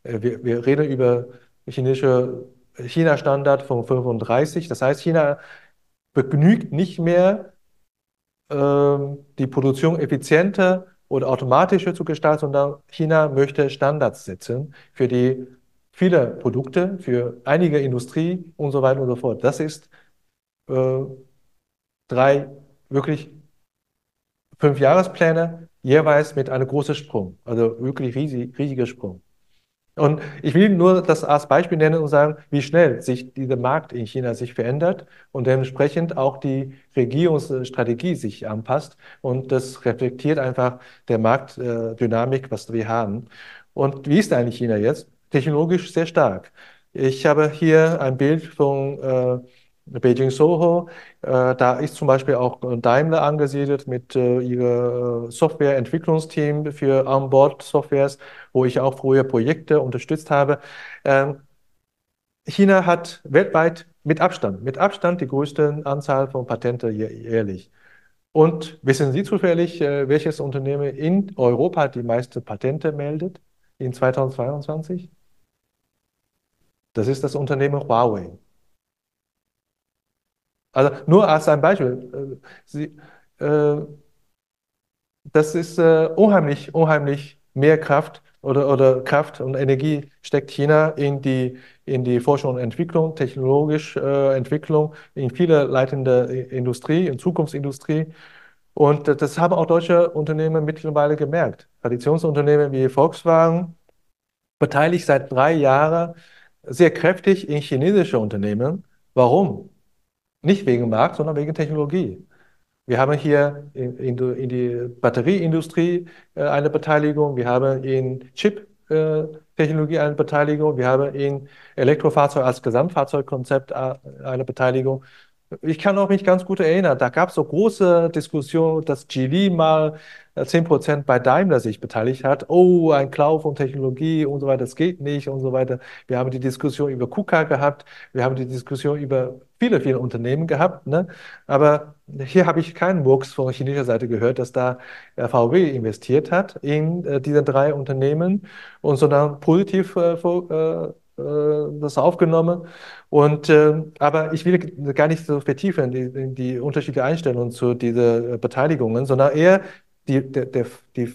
A: Äh, wir, wir reden über chinesische China-Standard von 35. Das heißt, China begnügt nicht mehr, ähm, die Produktion effizienter oder automatischer zu gestalten, sondern China möchte Standards setzen für die viele Produkte, für einige Industrie und so weiter und so fort. Das ist äh, drei wirklich fünf Jahrespläne, jeweils mit einem großen Sprung, also wirklich riesig, riesiger Sprung. Und ich will nur das als Beispiel nennen und sagen, wie schnell sich dieser Markt in China sich verändert und dementsprechend auch die Regierungsstrategie sich anpasst. Und das reflektiert einfach der Marktdynamik, was wir haben. Und wie ist eigentlich China jetzt? Technologisch sehr stark. Ich habe hier ein Bild von äh, Beijing Soho, äh, da ist zum Beispiel auch Daimler angesiedelt mit äh, ihrem Softwareentwicklungsteam für Onboard-Softwares, wo ich auch früher Projekte unterstützt habe. Ähm, China hat weltweit mit Abstand, mit Abstand die größte Anzahl von Patenten jährlich. Und wissen Sie zufällig, äh, welches Unternehmen in Europa die meisten Patente meldet in 2022? Das ist das Unternehmen Huawei. Also nur als ein Beispiel. Äh, Sie, äh, das ist äh, unheimlich, unheimlich mehr Kraft oder, oder Kraft und Energie steckt China in die, in die Forschung und Entwicklung, technologische äh, Entwicklung, in viele leitende Industrie, in Zukunftsindustrie. Und das haben auch deutsche Unternehmen mittlerweile gemerkt. Traditionsunternehmen wie Volkswagen beteiligt seit drei Jahren sehr kräftig in chinesische Unternehmen. Warum? Nicht wegen Markt, sondern wegen Technologie. Wir haben hier in, in, die Batterieindustrie äh, eine Beteiligung, wir haben in Chip-Technologie äh, eine Beteiligung, wir haben in Elektrofahrzeug als Gesamtfahrzeugkonzept äh, eine Beteiligung. Ich kann auch mich ganz gut erinnern, da gab es so große Diskussionen, dass Geely mal 10% äh, bei Daimler sich beteiligt hat. Oh, ein Klau von Technologie und so weiter, das geht nicht und so weiter. Wir haben die Diskussion über KUKA gehabt, wir haben die Diskussion über viele, viele Unternehmen gehabt. Ne? Aber hier habe ich keinen Murks von chinesischer Seite gehört, dass da VW investiert hat in äh, diese drei Unternehmen und sondern positiv äh, äh, das aufgenommen. Und, äh, aber ich will gar nicht so vertiefen die, die unterschiedliche Einstellungen zu diesen Beteiligungen, sondern eher die, der, der, die,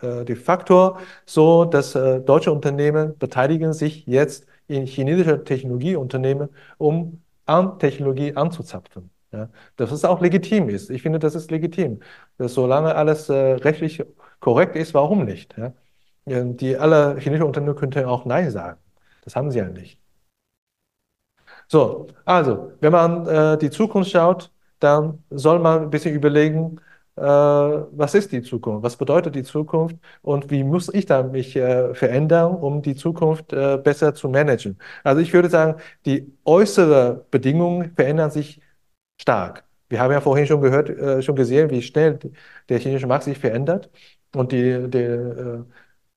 A: äh, die Faktor so, dass äh, deutsche Unternehmen beteiligen sich jetzt in chinesische Technologieunternehmen, um an Technologie anzuzapfen. Ja, dass es auch legitim ist. Ich finde, das ist legitim. Dass solange alles äh, rechtlich korrekt ist, warum nicht? Ja? Die alle chinesischen Unternehmen könnten auch Nein sagen. Das haben sie ja nicht. So, also, wenn man äh, die Zukunft schaut, dann soll man ein bisschen überlegen, äh, was ist die Zukunft? Was bedeutet die Zukunft? Und wie muss ich da mich äh, verändern, um die Zukunft äh, besser zu managen? Also ich würde sagen, die äußeren Bedingungen verändern sich stark. Wir haben ja vorhin schon gehört, äh, schon gesehen, wie schnell der chinesische Markt sich verändert. Und die, die äh,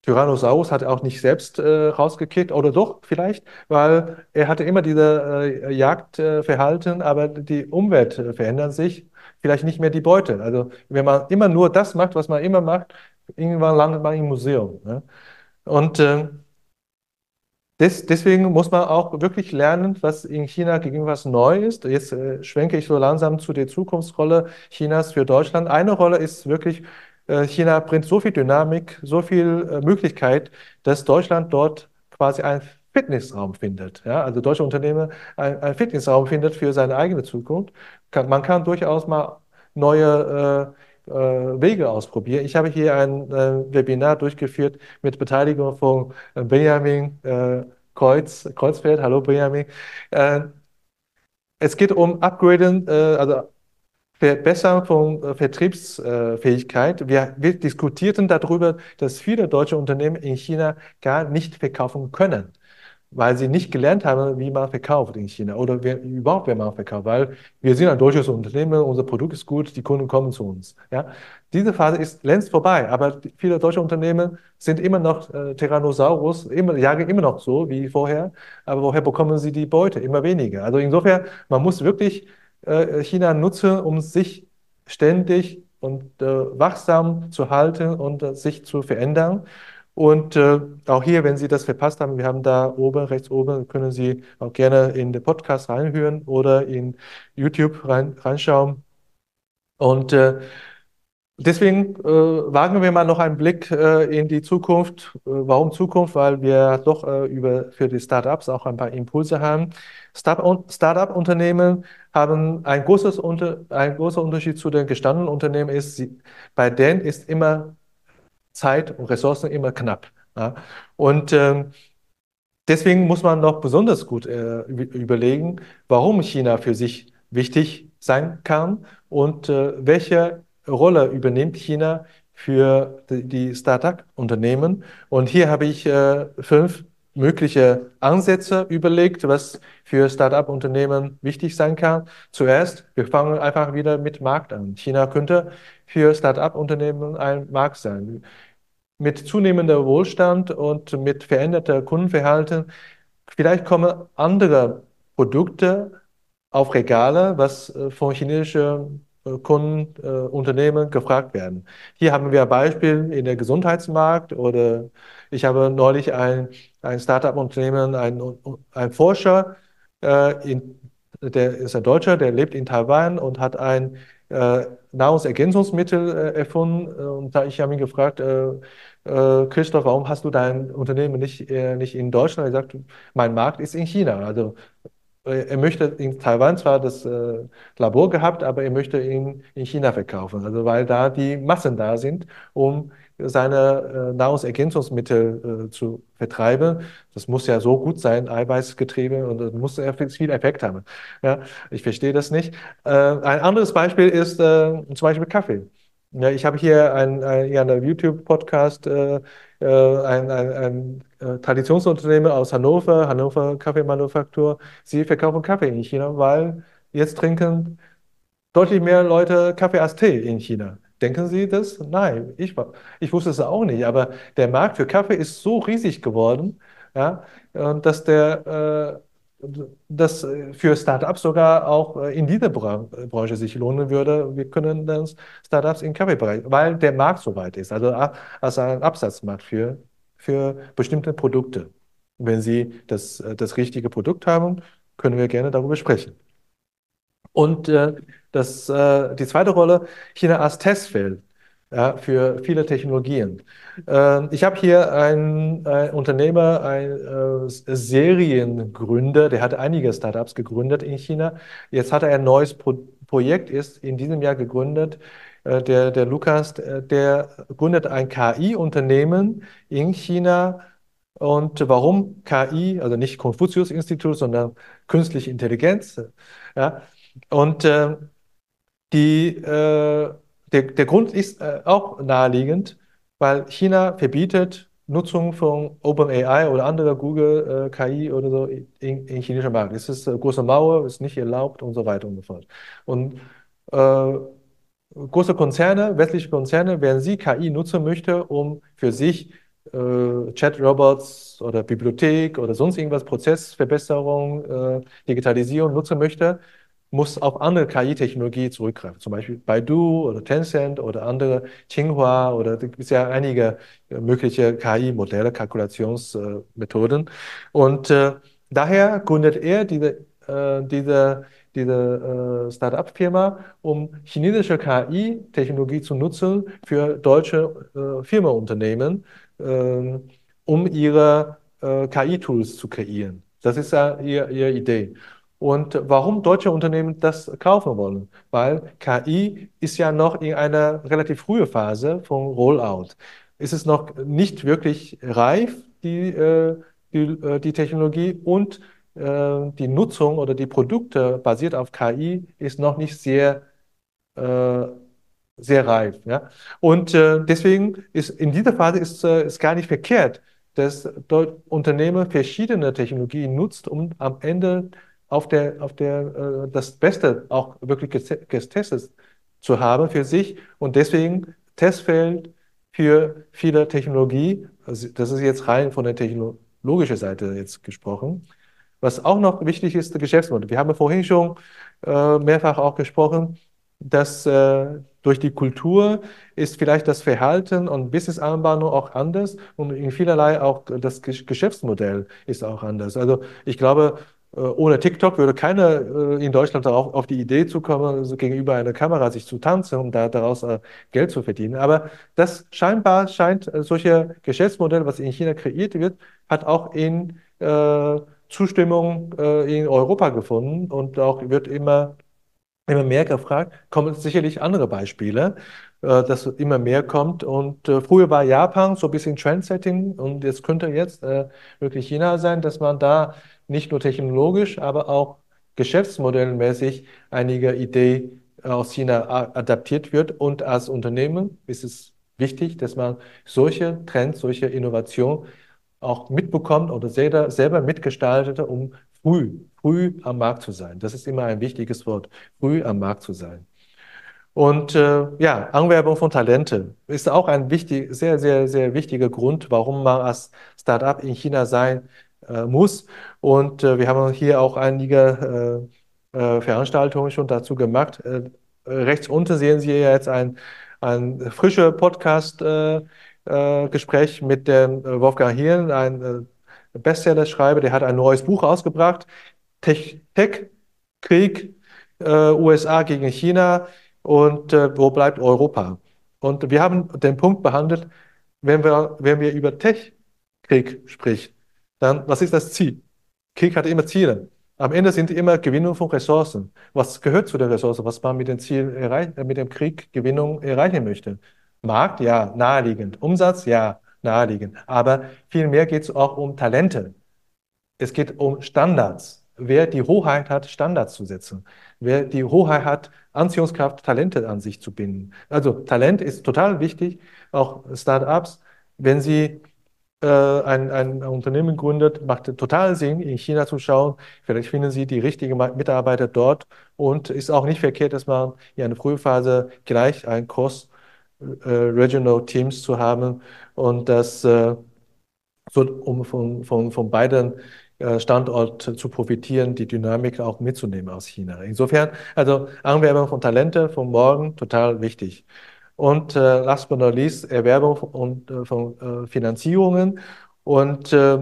A: Tyrannosaurus hat er auch nicht selbst äh, rausgekickt, oder doch vielleicht, weil er hatte immer diese äh, Jagdverhalten, aber die Umwelt äh, verändert sich, vielleicht nicht mehr die Beute. Also wenn man immer nur das macht, was man immer macht, irgendwann landet man im Museum. Ne? Und äh, des, deswegen muss man auch wirklich lernen, was in China gegen was neu ist. Jetzt äh, schwenke ich so langsam zu der Zukunftsrolle Chinas für Deutschland. Eine Rolle ist wirklich äh, China bringt so viel Dynamik, so viel äh, Möglichkeit, dass Deutschland dort quasi einen Fitnessraum findet. Ja? Also deutsche Unternehmen einen Fitnessraum findet für seine eigene Zukunft. man kann durchaus mal neue äh, äh, Wege ausprobieren. Ich habe hier ein äh, Webinar durchgeführt mit Beteiligung von Benjamin äh, Kreuz, Kreuzfeld. Hallo Benjamin. es geht um Upgraden, also Verbesserung von äh, Vertriebsfähigkeit. Wir, wir diskutierten darüber, dass viele deutsche Unternehmen in China gar nicht verkaufen können weil sie nicht gelernt haben, wie man verkauft in China oder wer, überhaupt, wer man verkauft, weil wir sind ein deutsches Unternehmen, unser Produkt ist gut, die Kunden kommen zu uns. Ja? Diese Phase ist längst vorbei, aber viele deutsche Unternehmen sind immer noch äh, Tyrannosaurus, immer, jagen immer noch so wie vorher, aber woher bekommen sie die Beute? Immer weniger. Also insofern, man muss wirklich äh, China nutzen, um sich ständig und äh, wachsam zu halten und äh, sich zu verändern. Und äh, auch hier, wenn Sie das verpasst haben, wir haben da oben, rechts oben, können Sie auch gerne in den Podcast reinhören oder in YouTube rein, reinschauen. Und äh, Deswegen äh, wagen wir mal noch einen Blick äh, in die Zukunft. Äh, warum Zukunft? Weil wir doch äh, über, für die Startups auch ein paar Impulse haben. Startup-Unternehmen haben ein, großes unter, ein großer Unterschied zu den gestandenen Unternehmen ist, sie, bei denen ist immer Zeit und Ressourcen immer knapp. Ja. Und ähm, deswegen muss man noch besonders gut äh, überlegen, warum China für sich wichtig sein kann und äh, welche Rolle übernimmt China für die Start-up-Unternehmen. Und hier habe ich äh, fünf mögliche Ansätze überlegt, was für Start-up-Unternehmen wichtig sein kann. Zuerst, wir fangen einfach wieder mit Markt an. China könnte für Start-up-Unternehmen ein Markt sein. Mit zunehmendem Wohlstand und mit veränderter Kundenverhalten, vielleicht kommen andere Produkte auf Regale, was äh, von chinesischen Kunden, äh, Unternehmen gefragt werden. Hier haben wir ein Beispiel in der Gesundheitsmarkt oder ich habe neulich ein, ein Startup-Unternehmen, ein, ein Forscher, äh, in, der ist ein Deutscher, der lebt in Taiwan und hat ein äh, Nahrungsergänzungsmittel äh, erfunden. Und da ich habe ihn gefragt, äh, äh, Christoph, warum hast du dein Unternehmen nicht, äh, nicht in Deutschland? Er sagt, mein Markt ist in China. Also äh, er möchte in Taiwan zwar das äh, Labor gehabt, aber er möchte ihn in China verkaufen. Also weil da die Massen da sind, um seine äh, Nahrungsergänzungsmittel äh, zu vertreiben. Das muss ja so gut sein, Eiweißgetriebe, und das muss ja viel Effekt haben. Ja, ich verstehe das nicht. Äh, ein anderes Beispiel ist äh, zum Beispiel Kaffee. Ja, ich habe hier ein, ein, ja, einen YouTube-Podcast, äh, äh, ein, ein, ein äh, Traditionsunternehmen aus Hannover, Hannover Kaffeemanufaktur. Sie verkaufen Kaffee in China, weil jetzt trinken deutlich mehr Leute Kaffee als Tee in China. Denken Sie das? Nein, ich, ich wusste es auch nicht, aber der Markt für Kaffee ist so riesig geworden, ja, dass der äh, das für Startups sogar auch äh, in dieser Branche sich lohnen würde. Wir können dann Startups im Kaffeebereich, weil der Markt so weit ist, also als ein Absatzmarkt für, für bestimmte Produkte. Wenn Sie das, äh, das richtige Produkt haben, können wir gerne darüber sprechen. Und äh, das, äh, die zweite Rolle, China als Testfeld ja, für viele Technologien. Äh, ich habe hier einen, einen Unternehmer, einen äh, Seriengründer, der hat einige Startups gegründet in China. Jetzt hat er ein neues Pro Projekt, ist in diesem Jahr gegründet. Äh, der, der Lukas, äh, der gründet ein KI-Unternehmen in China. Und warum KI, also nicht Konfuzius-Institut, sondern künstliche Intelligenz? Ja, und äh, die, äh, der, der Grund ist äh, auch naheliegend, weil China verbietet Nutzung von OpenAI oder anderer Google äh, KI oder so in, in chinesischen Markt. Es ist äh, große Mauer, ist nicht erlaubt und so weiter und so fort. Und äh, große Konzerne, westliche Konzerne, wenn sie KI nutzen möchte, um für sich äh, Chat-Robots oder Bibliothek oder sonst irgendwas, Prozessverbesserung, äh, Digitalisierung nutzen möchte, muss auf andere KI-Technologie zurückgreifen, zum Beispiel Baidu oder Tencent oder andere, Tsinghua oder es gibt ja einige äh, mögliche KI-Modelle, Kalkulationsmethoden. Und äh, daher gründet er diese, äh, diese, diese äh, Start-up-Firma, um chinesische KI-Technologie zu nutzen für deutsche äh, Firmenunternehmen, äh, um ihre äh, KI-Tools zu kreieren. Das ist ja ihre, ihre Idee. Und warum deutsche Unternehmen das kaufen wollen? Weil KI ist ja noch in einer relativ frühen Phase von Rollout. Ist es noch nicht wirklich reif, die, äh, die, äh, die Technologie und äh, die Nutzung oder die Produkte basiert auf KI ist noch nicht sehr, sehr reif. Ja? Und deswegen ist in dieser Phase ist es gar nicht verkehrt, dass dort Unternehmen verschiedene Technologien nutzt, um am Ende auf der, auf der, äh, das Beste auch wirklich getestet zu haben für sich und deswegen Testfeld für viele Technologie. Also das ist jetzt rein von der technologischen Seite jetzt gesprochen. Was auch noch wichtig ist, das Geschäftsmodell. Wir haben vorhin schon äh, mehrfach auch gesprochen, dass äh, durch die Kultur ist vielleicht das Verhalten und Business-Anbahnung auch anders und in vielerlei auch das Geschäftsmodell ist auch anders. Also ich glaube, ohne TikTok würde keiner äh, in Deutschland darauf, auf die Idee zu kommen, also gegenüber einer Kamera sich zu tanzen und da, daraus äh, Geld zu verdienen. Aber das scheinbar scheint solche Geschäftsmodelle, was in China kreiert wird, hat auch in äh, Zustimmung äh, in Europa gefunden und auch wird immer immer mehr gefragt, kommen sicherlich andere Beispiele, äh, dass immer mehr kommt. Und äh, früher war Japan so ein bisschen Trendsetting und jetzt könnte jetzt äh, wirklich China sein, dass man da nicht nur technologisch, aber auch geschäftsmodellmäßig einige Ideen aus China adaptiert wird. Und als Unternehmen ist es wichtig, dass man solche Trends, solche Innovationen auch mitbekommt oder selber, selber mitgestaltet, um früh, früh am Markt zu sein. Das ist immer ein wichtiges Wort, früh am Markt zu sein. Und äh, ja, Anwerbung von Talente ist auch ein wichtig, sehr, sehr, sehr wichtiger Grund, warum man als Startup in China sein äh, muss. Und äh, wir haben hier auch einige äh, äh, Veranstaltungen schon dazu gemacht. Äh, rechts unten sehen Sie jetzt ein, ein frischer Podcast-Gespräch mit dem Wolfgang Hirn, ein Bestseller-Schreiber, der hat ein neues Buch ausgebracht, Tech, Tech Krieg, USA gegen China und wo bleibt Europa? Und wir haben den Punkt behandelt, wenn wir, wenn wir über Tech-Krieg sprechen, dann was ist das Ziel? Krieg hat immer Ziele. Am Ende sind immer Gewinnung von Ressourcen. Was gehört zu den Ressourcen, was man mit dem Ziel erreichen, äh, mit dem Krieg Gewinnung erreichen möchte? Markt, ja, naheliegend. Umsatz, ja, naheliegend. Aber vielmehr geht es auch um Talente. Es geht um Standards. Wer die Hoheit hat, Standards zu setzen. Wer die Hoheit hat, Anziehungskraft, Talente an sich zu binden. Also Talent ist total wichtig. Auch Startups, wenn sie ein, ein Unternehmen gründet, macht total Sinn, in China zu schauen. Vielleicht finden Sie die richtigen Mitarbeiter dort und ist auch nicht verkehrt, dass man in einer Frühphase gleich ein Cross-Regional äh, Teams zu haben und das äh, so, um von, von, von beiden Standorten zu profitieren, die Dynamik auch mitzunehmen aus China. Insofern, also Anwerbung von Talente von morgen total wichtig. Und äh, last but not least, Erwerbung von, äh, von äh, Finanzierungen. Und äh,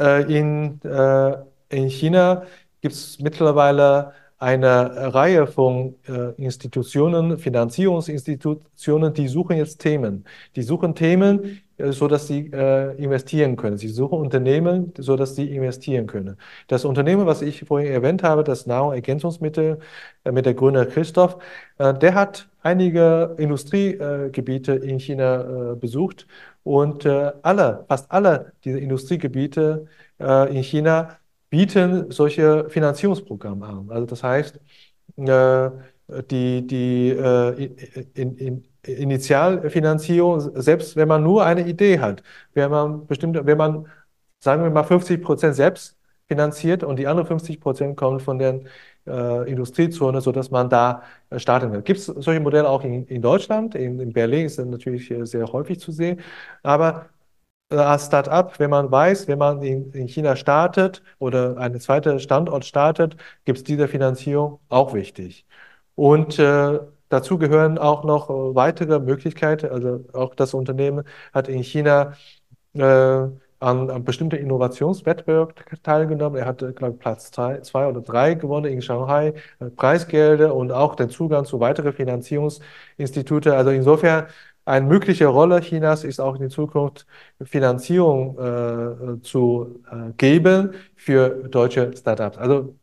A: äh, in, äh, in China gibt es mittlerweile eine Reihe von Institutionen, Finanzierungsinstitutionen, die suchen jetzt Themen. Die suchen Themen, so dass sie äh, investieren können. Sie suchen Unternehmen, so dass sie investieren können. Das Unternehmen, was ich vorhin erwähnt habe, das Nahrungsergänzungsmittel äh, mit der Gründer Christoph, äh, der hat einige Industriegebiete in China äh, besucht und äh, alle, fast alle diese Industriegebiete in China bieten solche Finanzierungsprogramme an. Also das heißt, die, die in, in, Initialfinanzierung, selbst wenn man nur eine Idee hat, wenn man bestimmte, wenn man, sagen wir mal, 50 Prozent selbst finanziert und die anderen 50 Prozent kommen von der äh, Industriezone, sodass man da äh, starten will. Gibt es solche Modelle auch in, in Deutschland? In, in, Berlin ist das natürlich äh, sehr häufig zu sehen. Aber äh, als Start-up, wenn man weiß, wenn man in, in China startet oder einen zweiten Standort startet, gibt es diese Finanzierung auch wichtig. Und Dazu gehören auch noch äh, weitere Möglichkeiten. Also auch das Unternehmen hat in China äh, an, an bestimmten Innovationswettbewerben teilgenommen. Er hatte, glaube ich, Platz zwei, zwei oder drei gewonnen in Shanghai, äh, Preisgelder und auch den Zugang zu weiteren Finanzierungsinstituten. Also insofern eine mögliche Rolle Chinas ist auch in Zukunft Finanzierung äh, zu äh, geben für deutsche Startups. Also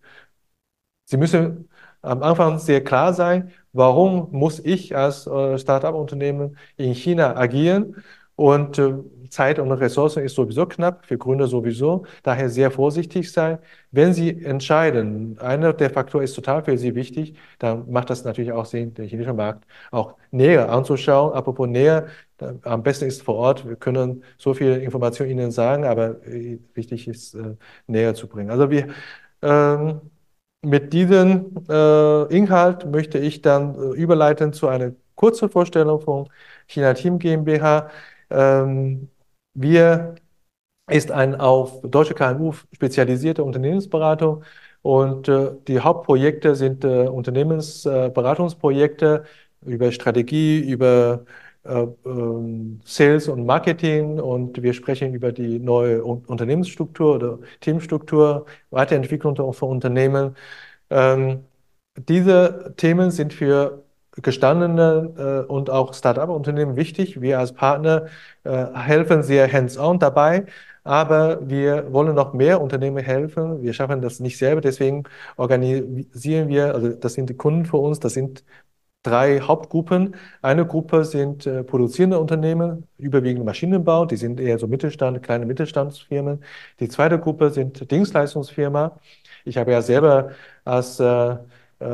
A: Sie müssen am Anfang sehr klar sein, warum muss ich als äh, Start-up-Unternehmen in China agieren? Und äh, Zeit und Ressourcen ist sowieso knapp, für Gründer sowieso. Daher sehr vorsichtig sein. Wenn Sie entscheiden, einer der Faktoren ist total für Sie wichtig, dann macht das natürlich auch Sinn, den chinesischen Markt auch näher anzuschauen. Apropos näher, am besten ist vor Ort. Wir können so viele Informationen Ihnen sagen, aber äh, wichtig ist, äh, näher zu bringen. Also wir, ähm, mit diesem äh, Inhalt möchte ich dann äh, überleiten zu einer kurzen Vorstellung von China Team GmbH. Ähm, wir ist ein auf deutsche KMU spezialisierte Unternehmensberatung und äh, die Hauptprojekte sind äh, Unternehmensberatungsprojekte über Strategie, über Sales und Marketing und wir sprechen über die neue Unternehmensstruktur oder Teamstruktur, Weiterentwicklung von Unternehmen. Ähm, diese Themen sind für gestandene äh, und auch Start-up-Unternehmen wichtig. Wir als Partner äh, helfen sehr hands-on dabei. Aber wir wollen noch mehr Unternehmen helfen. Wir schaffen das nicht selber. Deswegen organisieren wir, also das sind die Kunden für uns, das sind drei Hauptgruppen. Eine Gruppe sind äh, produzierende Unternehmen, überwiegend Maschinenbau, die sind eher so Mittelstand, kleine Mittelstandsfirmen. Die zweite Gruppe sind Dienstleistungsfirmen. Ich habe ja selber als äh, äh,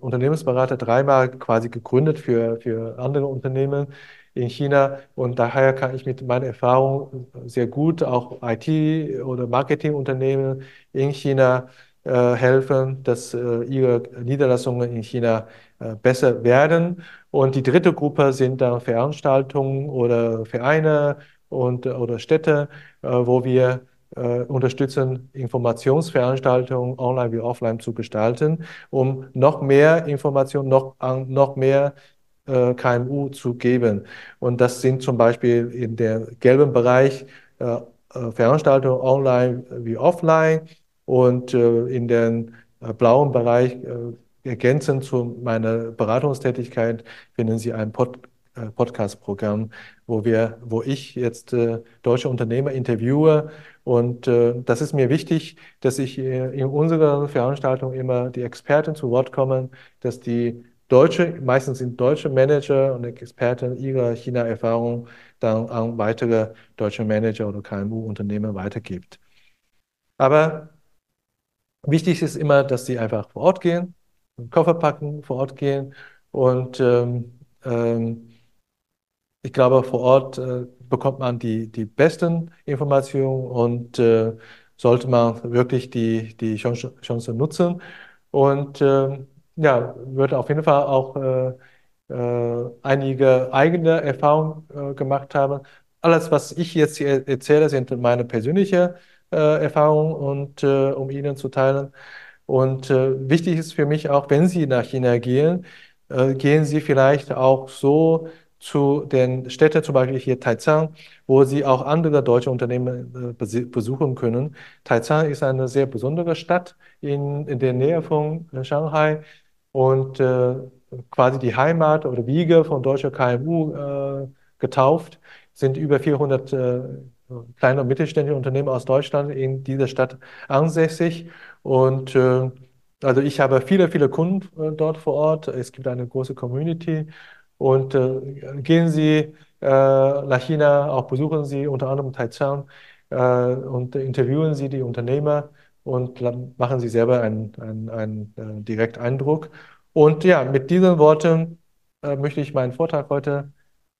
A: Unternehmensberater dreimal quasi gegründet für, für andere Unternehmen in China und daher kann ich mit meiner Erfahrung sehr gut auch IT- oder Marketingunternehmen in China helfen, dass äh, ihre Niederlassungen in China äh, besser werden. Und die dritte Gruppe sind dann Veranstaltungen oder Vereine und, oder Städte, wo wir unterstützen, Informationsveranstaltungen online wie offline zu gestalten, um noch mehr Informationen, noch, noch mehr KMU zu geben. Und das sind zum Beispiel in der gelben Bereich Veranstaltungen online wie offline und äh, in den äh, blauen Bereich, äh, ergänzend zu meiner Beratungstätigkeit, finden Sie ein Pod, Podcast-Programm, wo wo ich jetzt deutsche Unternehmer interviewe. Und das ist mir wichtig, dass ich in unserer Veranstaltung immer die Experten zu Wort kommen, dass die deutsche, meistens sind deutsche Manager und Experten ihre China-Erfahrung dann an weitere deutsche Manager oder KMU-Unternehmer weitergibt. Aber Wichtig ist immer, dass sie einfach vor Ort gehen, einen Koffer packen, vor Ort gehen und ähm, ähm, ich glaube, vor Ort äh, bekommt man die, die besten Informationen und äh, sollte man wirklich die, die Chance, Chance nutzen. Und äh, ja, würde auf jeden Fall auch äh, äh, einige eigene Erfahrungen äh, gemacht haben. Alles, was ich jetzt hier erzähle, sind meine persönlichen Erfahrung und äh, um Ihnen zu teilen. Und äh, wichtig ist für mich auch, wenn Sie nach China gehen, äh, gehen Sie vielleicht auch so zu den Städten, zum Beispiel hier Taizang, wo Sie auch andere deutsche Unternehmen äh, besuchen können. Taizang ist eine sehr besondere Stadt in, in der Nähe von Shanghai und äh, quasi die Heimat oder Wiege von deutscher KMU getauft, sind über 400 kleine und mittelständische Unternehmen aus Deutschland in dieser Stadt ansässig. Und äh, also ich habe viele, viele Kunden äh, dort vor Ort. Es gibt eine große Community. Und äh, gehen Sie äh, nach China, auch besuchen Sie unter anderem Taizang äh, und interviewen Sie die Unternehmer und machen Sie selber einen, einen, einen äh, direkten Eindruck. Und ja, mit diesen Worten möchte ich meinen Vortrag heute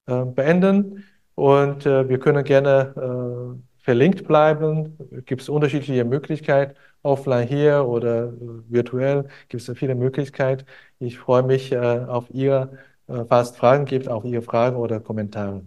A: beenden. Und äh, wir können gerne äh, verlinkt bleiben. Gibt es unterschiedliche Möglichkeiten, offline hier oder äh, virtuell gibt es viele Möglichkeiten. Ich freue mich äh, auf Ihr, äh, falls Fragen gibt, auf Ihre Fragen oder Kommentare.